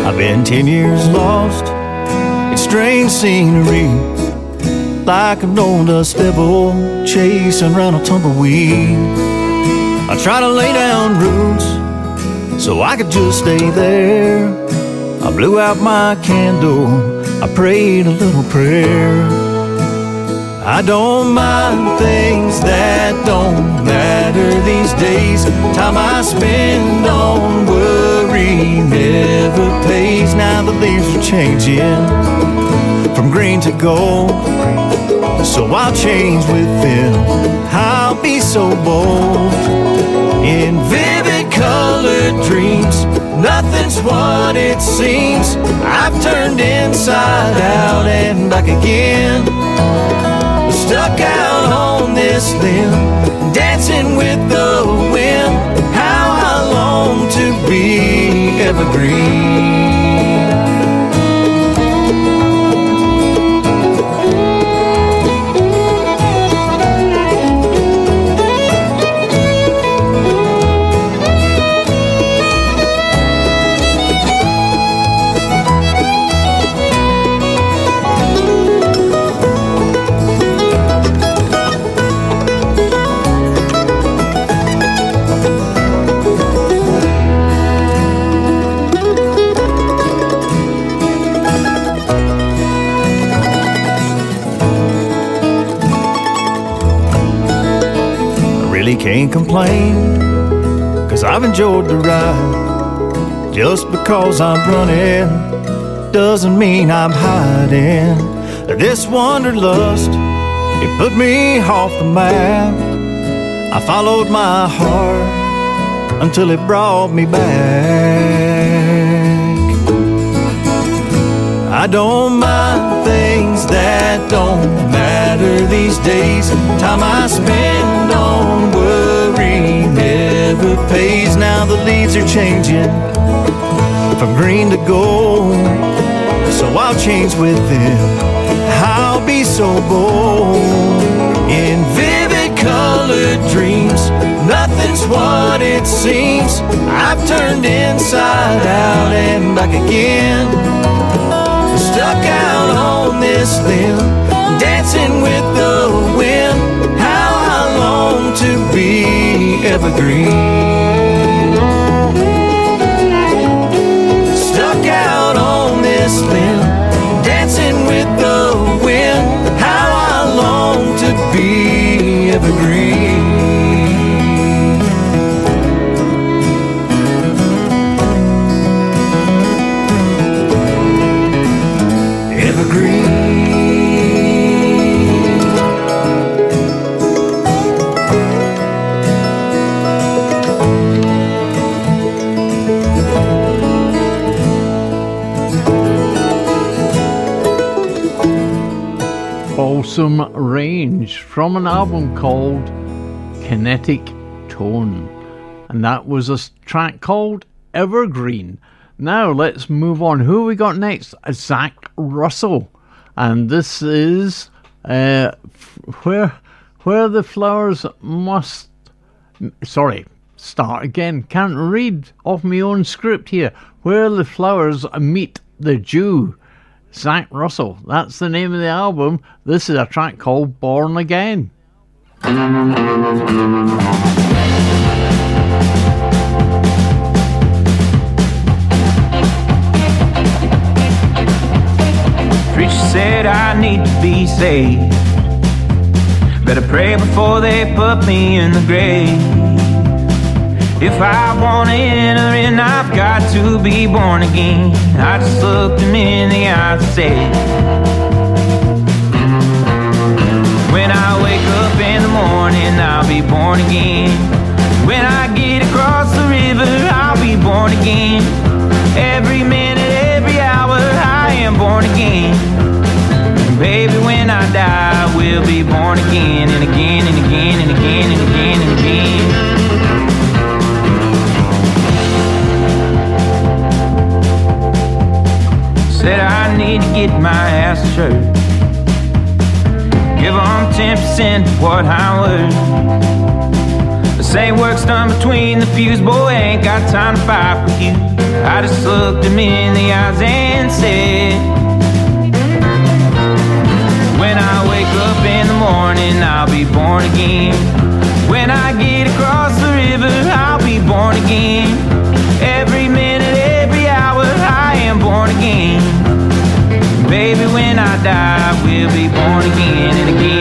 I've been ten years lost in strange scenery, like an old dust devil chasing around a tumbleweed. I try to lay down roots so I could just stay there. I blew out my candle, I prayed a little prayer. I don't mind things that don't matter these days. Time I spend on worry never pays. Now the leaves are changing from green to gold. So I'll change with them. I'll be so bold in vivid colored dreams. Nothing's what it seems. I've turned inside out and back again. Stuck out on this limb, dancing with the wind. How I long to be evergreen. Can't complain, cause I've enjoyed the ride. Just because I'm running doesn't mean I'm hiding. This wanderlust, it put me off the map. I followed my heart until it brought me back. I don't mind things that don't matter these days. Time I spend on worry never pays. Now the leaves are changing from green to gold. So I'll change with them. I'll be so bold in vivid colored dreams. Nothing's what it seems. I've turned inside out and back again stuck out on this limb, dancing with the wind. How I long to be evergreen. Stuck out on this limb, dancing with the wind. How I long to be evergreen. Balsam Range from an album called Kinetic Tone. And that was a track called Evergreen. Now let's move on. Who we got next? Zach Russell. And this is uh, where where the flowers must sorry, start again. Can't read off my own script here. Where the flowers meet the dew. Zach Russell. That's the name of the album. This is a track called Born Again. Preacher said I need to be saved. Better pray before they put me in the grave. If I want to enter in, I've got to be born again. I just looked him in the eyes and said, When I wake up in the morning, I'll be born again. When I get across the river, I'll be born again. Every minute, am born again. Baby, when I die, I will be born again and again and again and again and again and again. Said I need to get my ass to church. Give them 10% of what I worth. Same work's done between the fuse, boy, ain't got time to fight with you. I just looked him in the eyes and said, When I wake up in the morning, I'll be born again. When I get across the river, I'll be born again. Every minute, every hour, I am born again. Baby, when I die, we'll be born again and again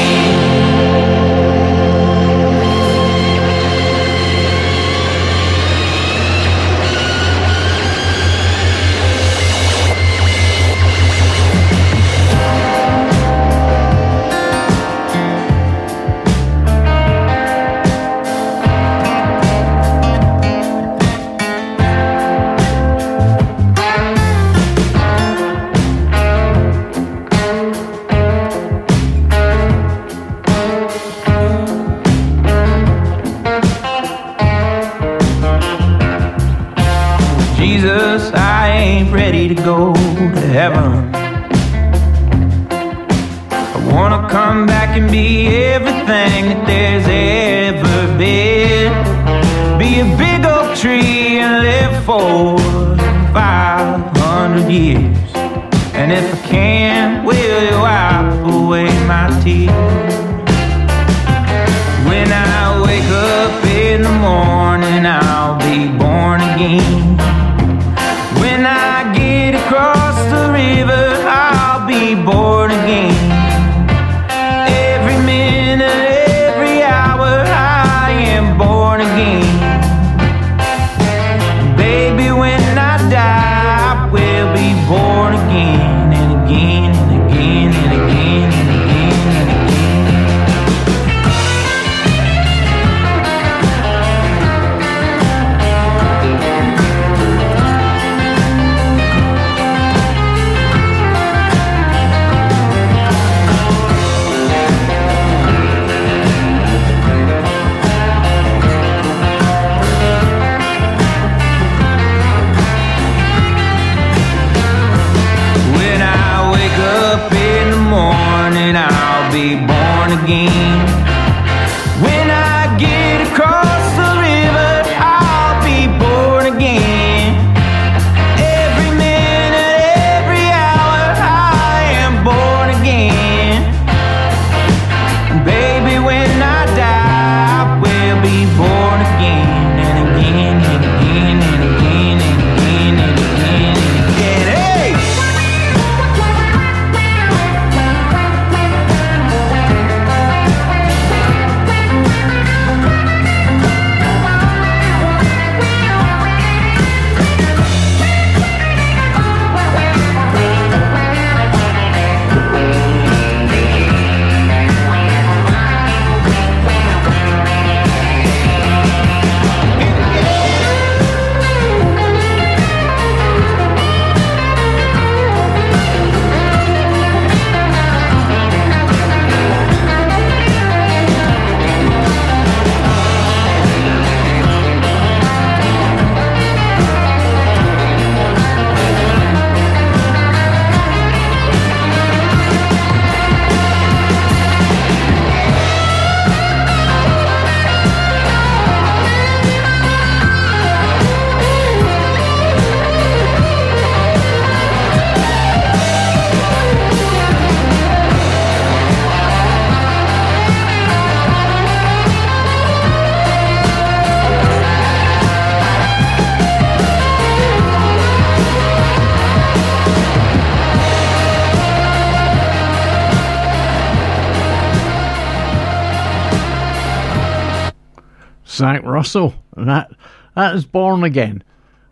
That is Born Again.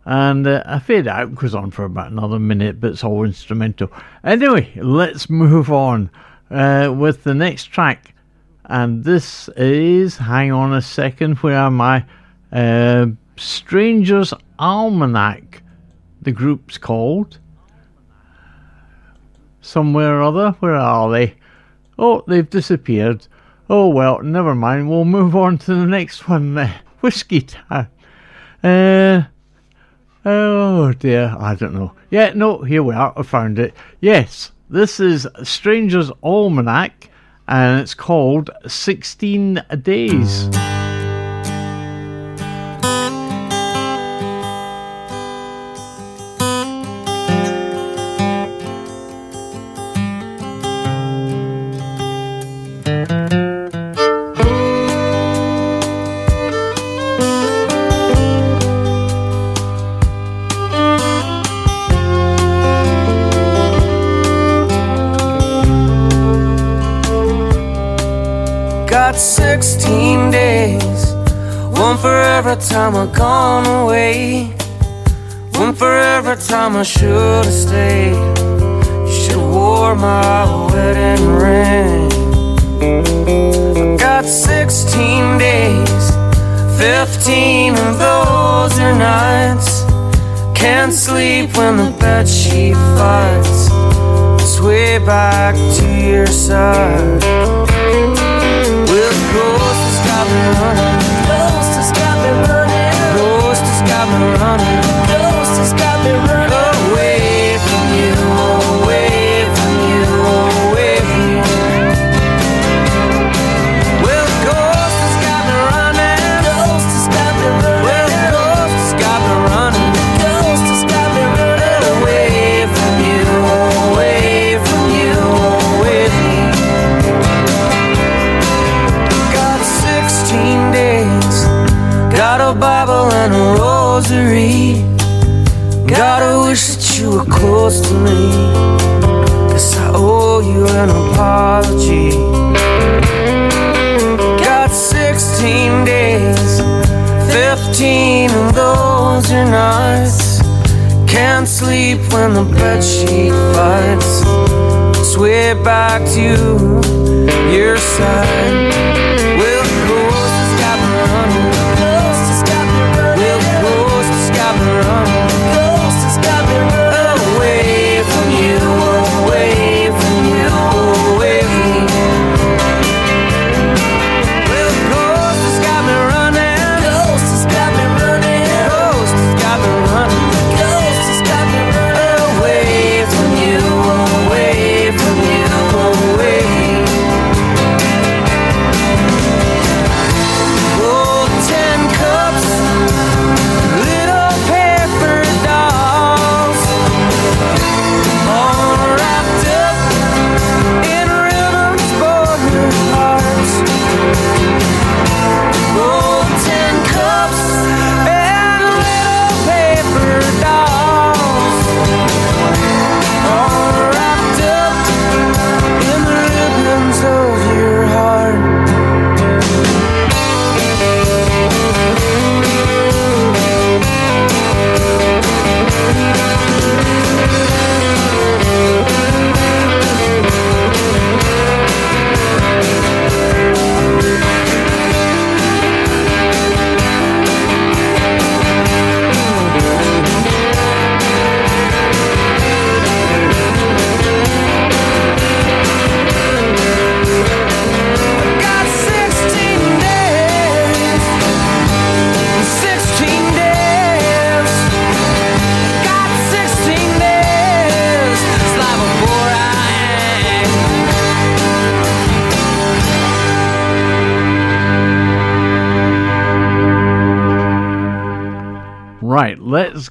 And uh, I fade out goes on for about another minute, but it's all instrumental. Anyway, let's move on uh, with the next track. And this is, hang on a second, where am I? Uh, Strangers Almanac, the group's called. Somewhere or other, where are they? Oh, they've disappeared. Oh well, never mind. We'll move on to the next one. Uh, Whiskeytown. Uh, oh dear, I don't know. Yeah, no, here we are. I found it. Yes, this is Stranger's Almanac, and it's called 16 Days.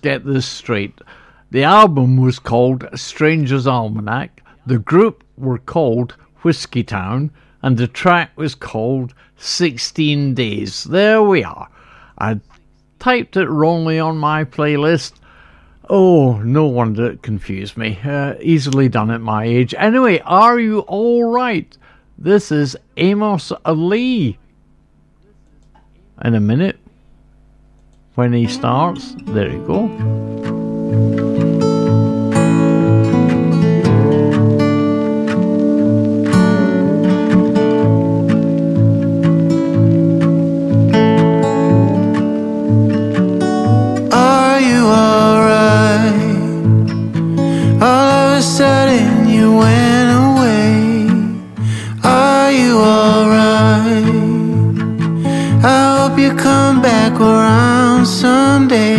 get this straight. The album was called Stranger's Almanac, the group were called Whiskeytown, and the track was called 16 Days. There we are. I typed it wrongly on my playlist. Oh, no wonder it confused me. Uh, easily done at my age. Anyway, are you all right? This is Amos Lee. In a minute, when he starts. There you go. Are you alright? All of a sudden you went away. Are you alright? I hope you come back where I'm someday.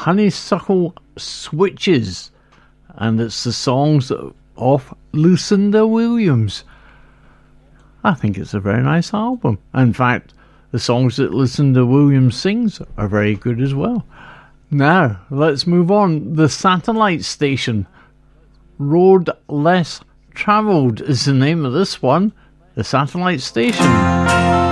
Honeysuckle Switches, and it's the songs of Lucinda Williams. I think it's a very nice album. In fact, the songs that Lucinda Williams sings are very good as well. Now, let's move on. The satellite station, Road Less Travelled, is the name of this one. The satellite station.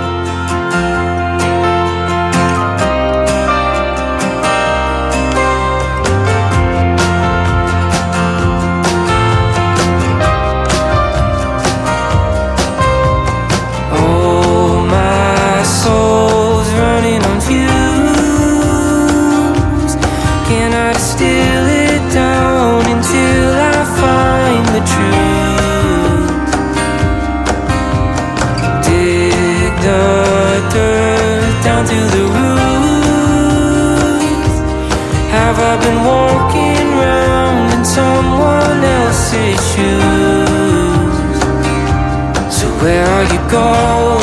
Where are you going?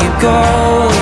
you go.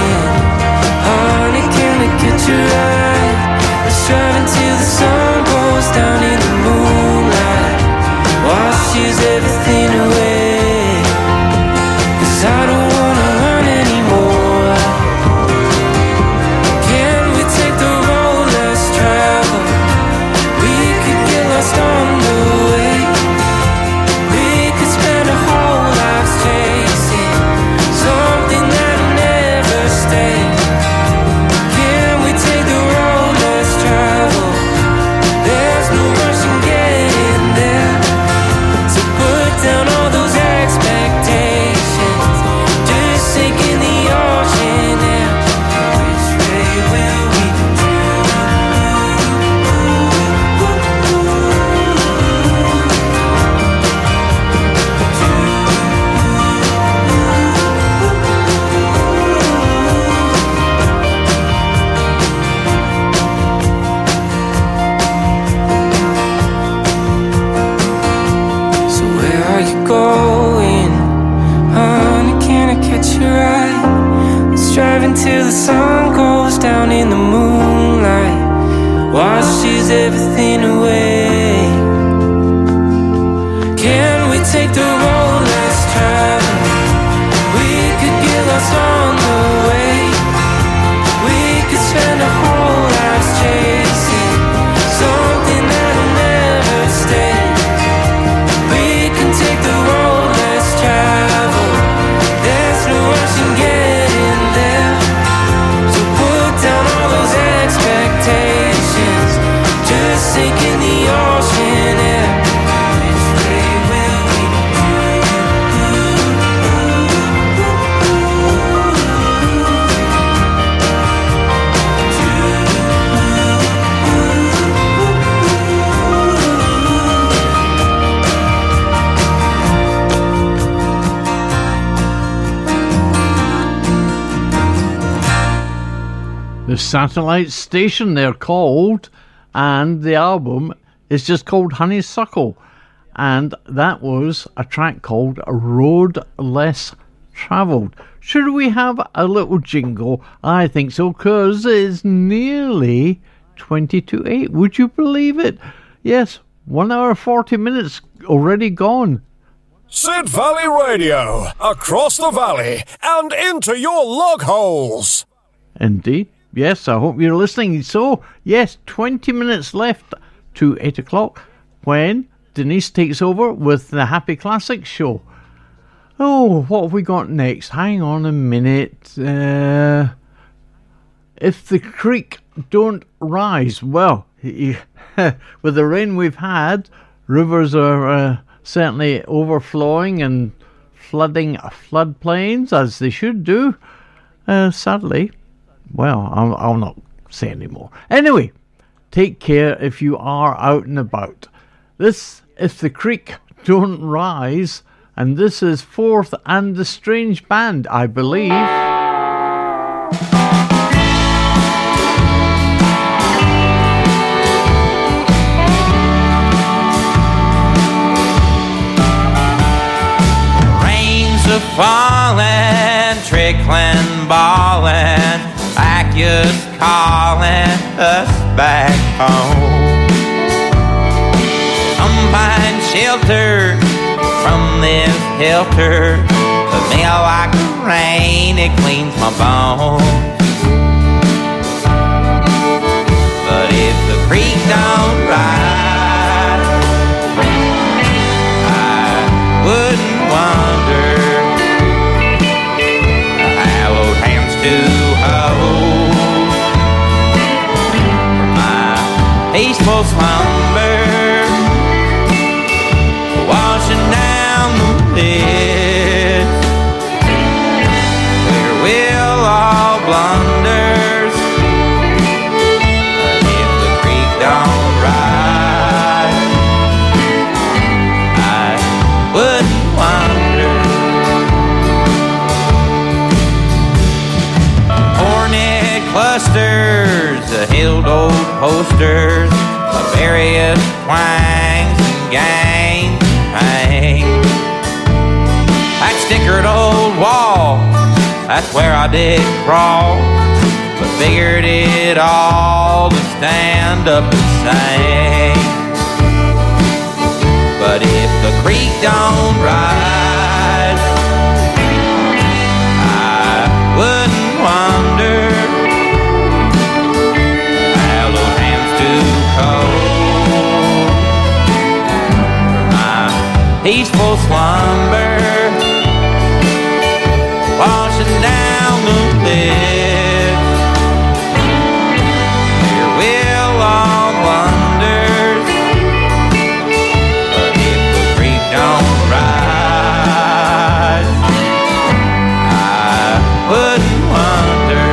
Satellite Station, they're called, and the album is just called Honeysuckle. And that was a track called Road Less Travelled. Should we have a little jingle? I think so, because it's nearly 20 to 8. Would you believe it? Yes, 1 hour 40 minutes already gone. Sid Valley Radio, across the valley and into your log holes. Indeed. Yes, I hope you're listening. So, yes, 20 minutes left to 8 o'clock when Denise takes over with the Happy Classics show. Oh, what have we got next? Hang on a minute. Uh, if the creek don't rise, well, with the rain we've had, rivers are uh, certainly overflowing and flooding floodplains as they should do. Uh, sadly, well, I'll, I'll not say any more. Anyway, take care if you are out and about. This, if the creek don't rise, and this is Fourth and the Strange Band, I believe. Falling, trickling, balling, just calling us back home. Come find shelter from this helter of me like the rain, it cleans my bones. But if the creek don't rise, I wouldn't wonder peaceful slumber, posters of various twangs and gangs. That stickered old wall, that's where I did crawl, but figured it all to stand up and sing. But if the creek don't rise, peaceful slumber, washing down the list. Where will all wonders? But if the creek don't rise, I wouldn't wonder.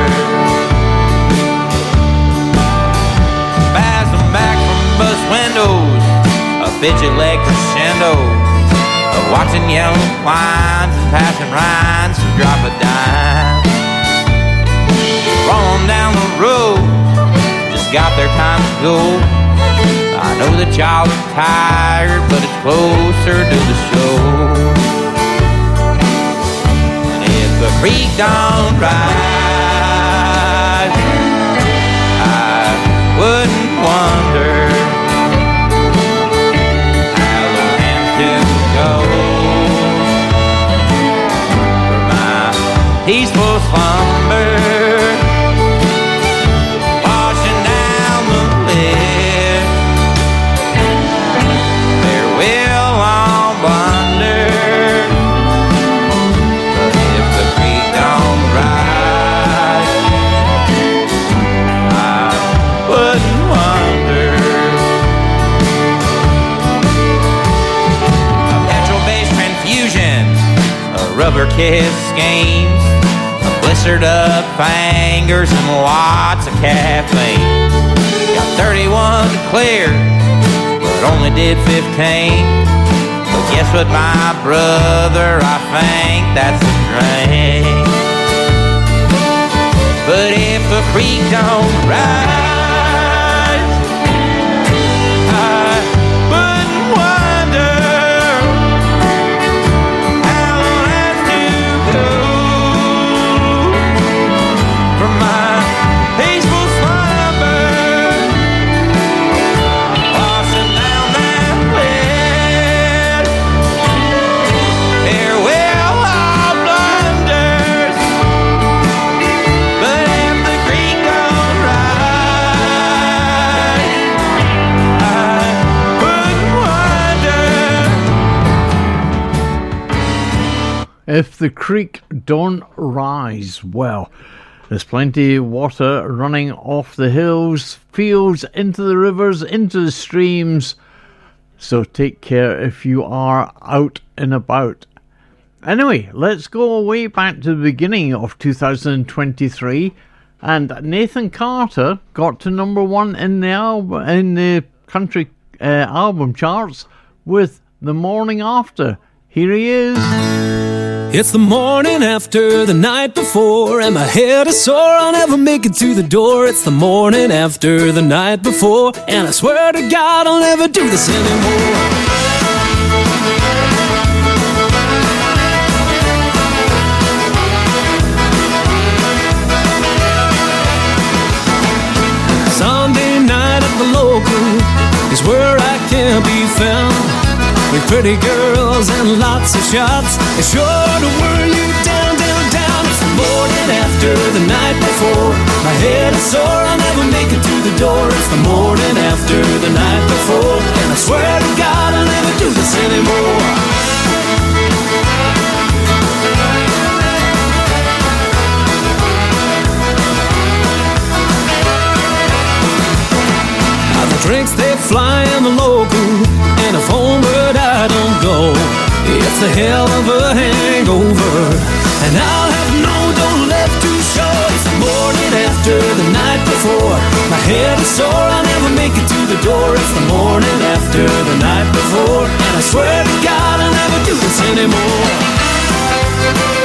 Passing back from bus windows, a vigilant crescendo, of watching yellow wines and passing rhymes to drop a dime. Rolling down the road, just got their time to go. I know that y'all are tired, but it's closer to the show. And if the creek don't rise. Rubber kiss schemes, a blistered up fingers and lots of caffeine. Got 31 to clear, but only did 15. But guess what, my brother? I think that's a drain. But if the creek don't rise, The creek don't rise, well, there's plenty of water running off the hills, fields, into the rivers, into the streams. So take care if you are out and about. Anyway, let's go way back to the beginning of 2023, and Nathan Carter got to number one in the album in the country uh, album charts with "The Morning After." Here he is. It's the morning after the night before, and my head is sore. I'll never make it to the door. It's the morning after the night before, and I swear to God I'll never do this anymore. Sunday night at the local is where I can be found. With pretty girls and lots of shots, it's sure to wear you down, down, down. It's the morning after the night before. My head is sore, I'll never make it to the door. It's the morning after the night before. And I swear to God I'll never do this anymore. Drinks they fly in the local, if homeward I don't go, it's a hell of a hangover, and I'll have no dough left to show. It's the morning after the night before. My head is sore, I'll never make it to the door. It's the morning after the night before, and I swear to God I'll never do this anymore.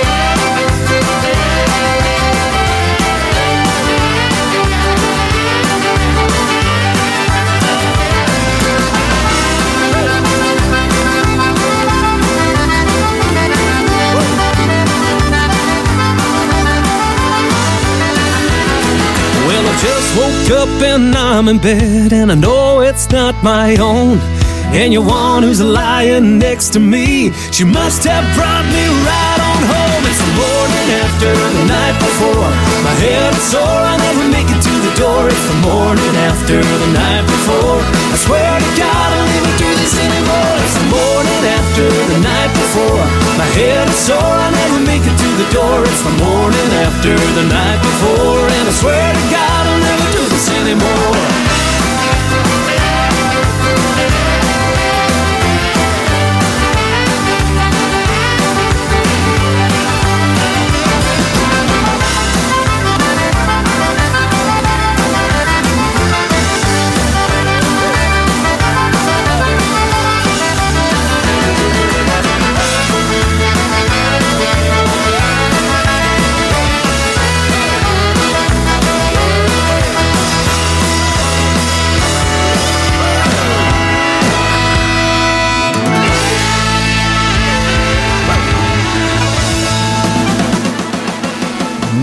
Just woke up and I'm in bed, and I know it's not my own. And your one who's lying next to me, she must have brought me right. It's the morning after the night before. My head is sore, I'll never make it to the door. It's the morning after the night before. I swear to God I'll never do this anymore. It's the morning after the night before. My head is sore, I'll never make it to the door. It's the morning after the night before. And I swear to God I'll never do this anymore.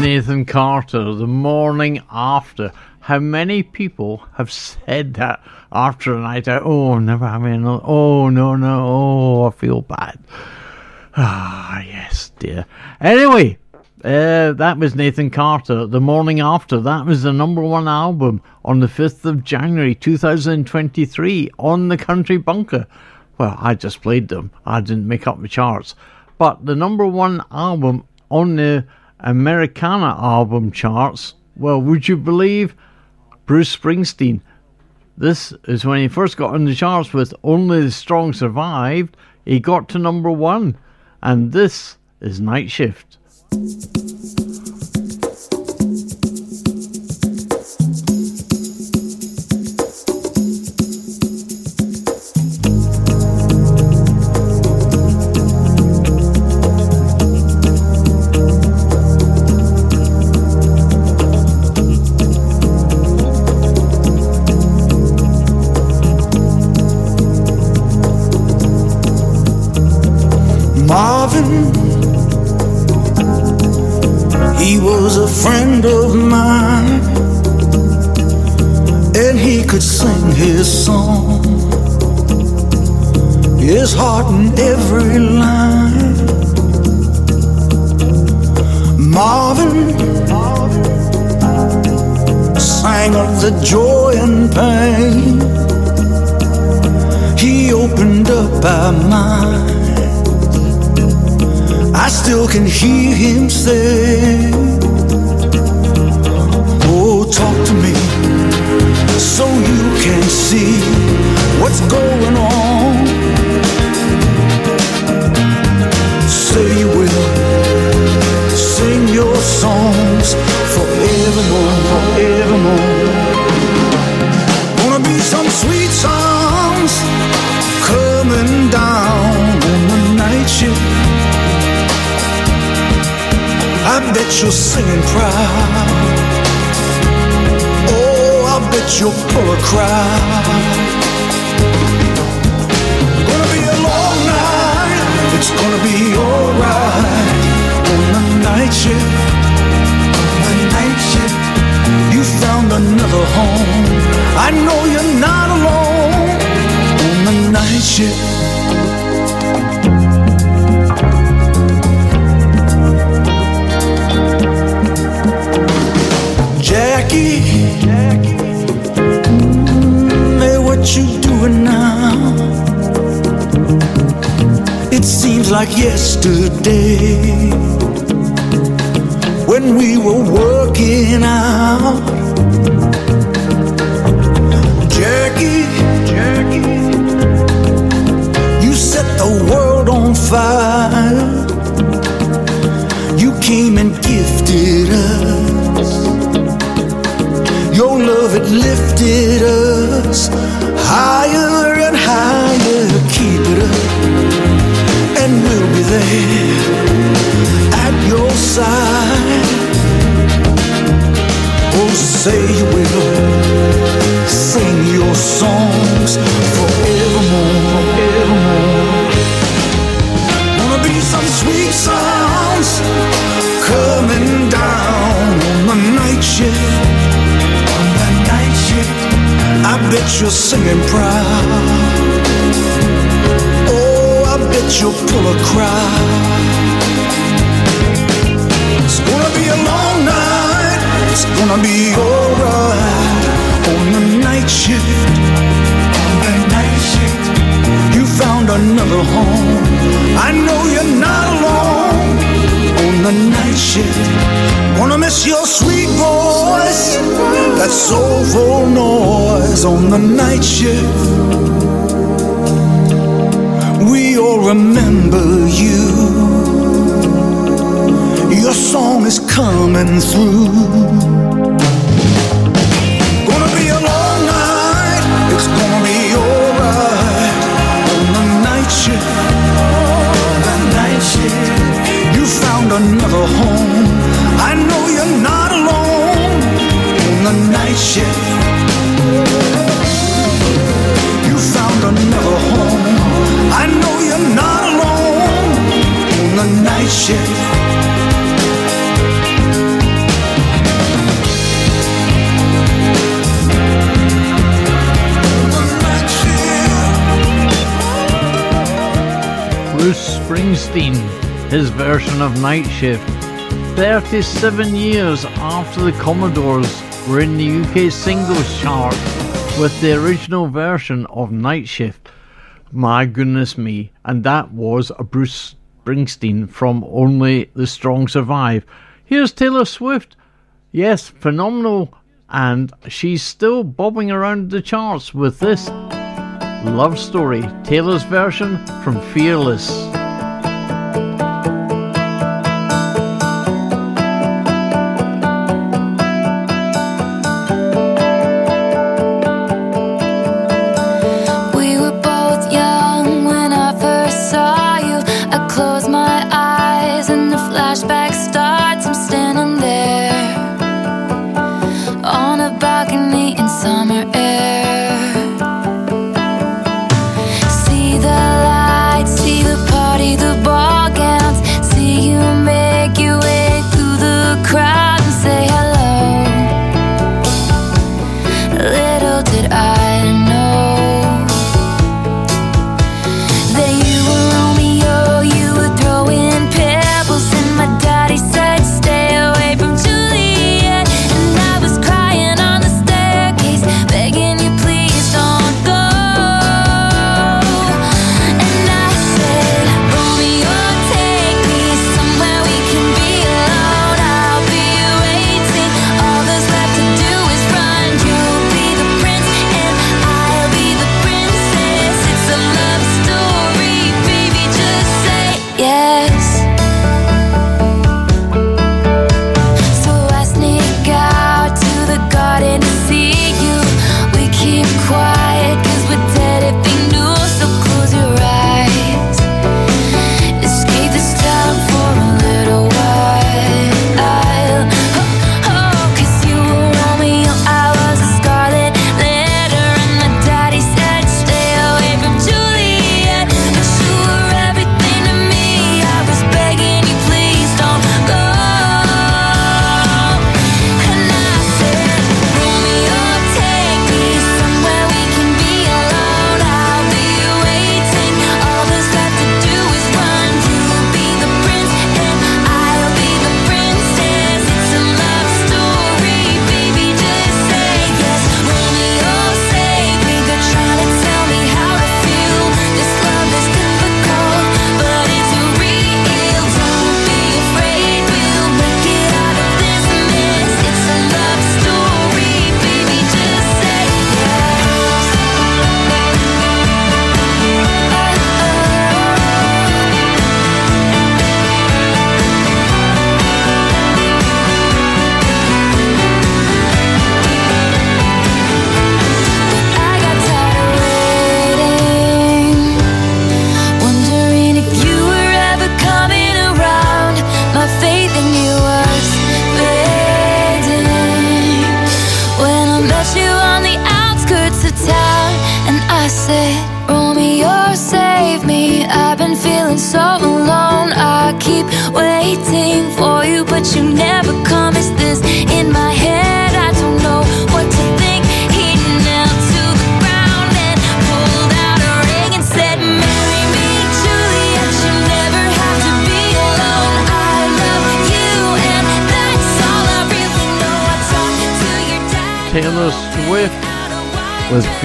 Nathan Carter, the morning after. how many people have said that after a night out. Oh, never having another. Oh, no, no. Oh, I feel bad. Ah, yes, dear. Anyway, uh, that was Nathan Carter. The morning after, that was the number one album on the 5th of January 2023 on the Country Bunker. Well, I just played them, I didn't make up the charts. But the number one album on the Americana album charts, well, would you believe Bruce Springsteen? This is when he first got on the charts with Only the Strong Survived. He got to number one. And this is Night Shift. In every line. Marvin sang of the joy and pain. He opened up our mind. I still can hear him say, Oh, talk to me so you can see what's going on. Forevermore, forevermore. Gonna be some sweet songs coming down on the night shift. I bet you're singing proud. Oh, I bet you'll pull a crowd. Gonna be a long night. It's gonna be alright on the night shift. Found another home. I know you're not alone on the night shift. Jackie, hey, what you doing now? It seems like yesterday we were working out. Jackie, Jackie, you set the world on fire. You came and gifted us. Your love had lifted us songs forevermore, forevermore. Wanna be some sweet sounds coming down on the night shift. On the night shift, I bet you're singing proud. Oh, I bet you'll pull a crowd. It's gonna be a long night. It's gonna be alright shift. On the night shift, you found another home. I know you're not alone on the night shift. Wanna miss your sweet voice, that soulful noise on the night shift. We all remember you. Your song is coming through. home. I know you're not alone in the night shift. You found another home. I know you're not alone in the night shift. Bruce Springsteen his version of Night Shift, 37 years after the Commodores were in the UK singles chart with the original version of Night Shift. My goodness me, and that was a Bruce Springsteen from Only the Strong Survive. Here's Taylor Swift. Yes, phenomenal, and she's still bobbing around the charts with this love story, Taylor's version from Fearless.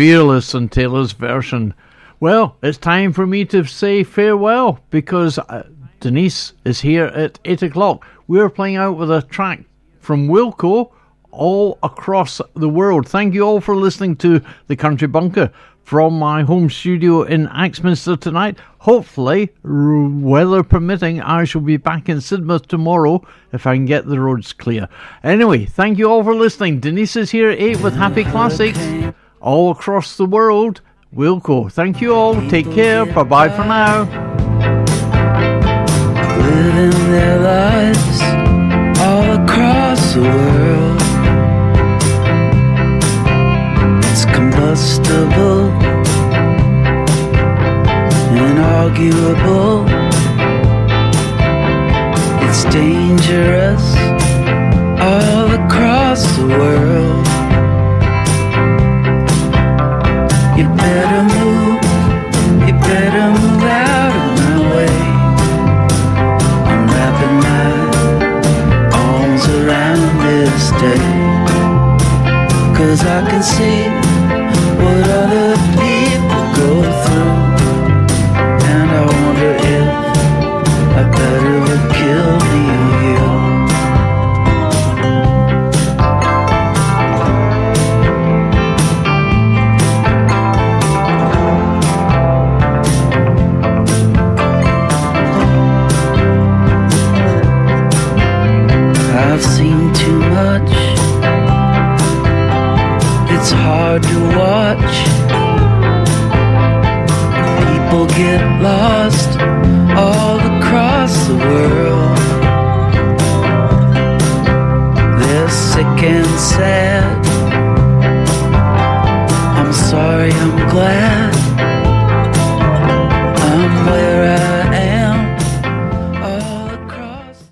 fearless in Taylor's version. Well, it's time for me to say farewell because uh, Denise is here at 8 o'clock. We're playing out with a track from Wilco all across the world. Thank you all for listening to The Country Bunker from my home studio in Axminster tonight. Hopefully, weather permitting, I shall be back in Sidmouth tomorrow if I can get the roads clear. Anyway, thank you all for listening. Denise is here at 8 with Happy Classics all across the world. Wilco. Thank you all. Take care. Bye bye for now. Living their lives all across the world. It's combustible inarguable. It's dangerous all across the world. You better move, you better move out of my way. I'm wrapping my arms around this day. Cause I can see what other people go through. And I wonder if I better. Watch. People get lost all across the world. They're sick and sad. I'm sorry, I'm glad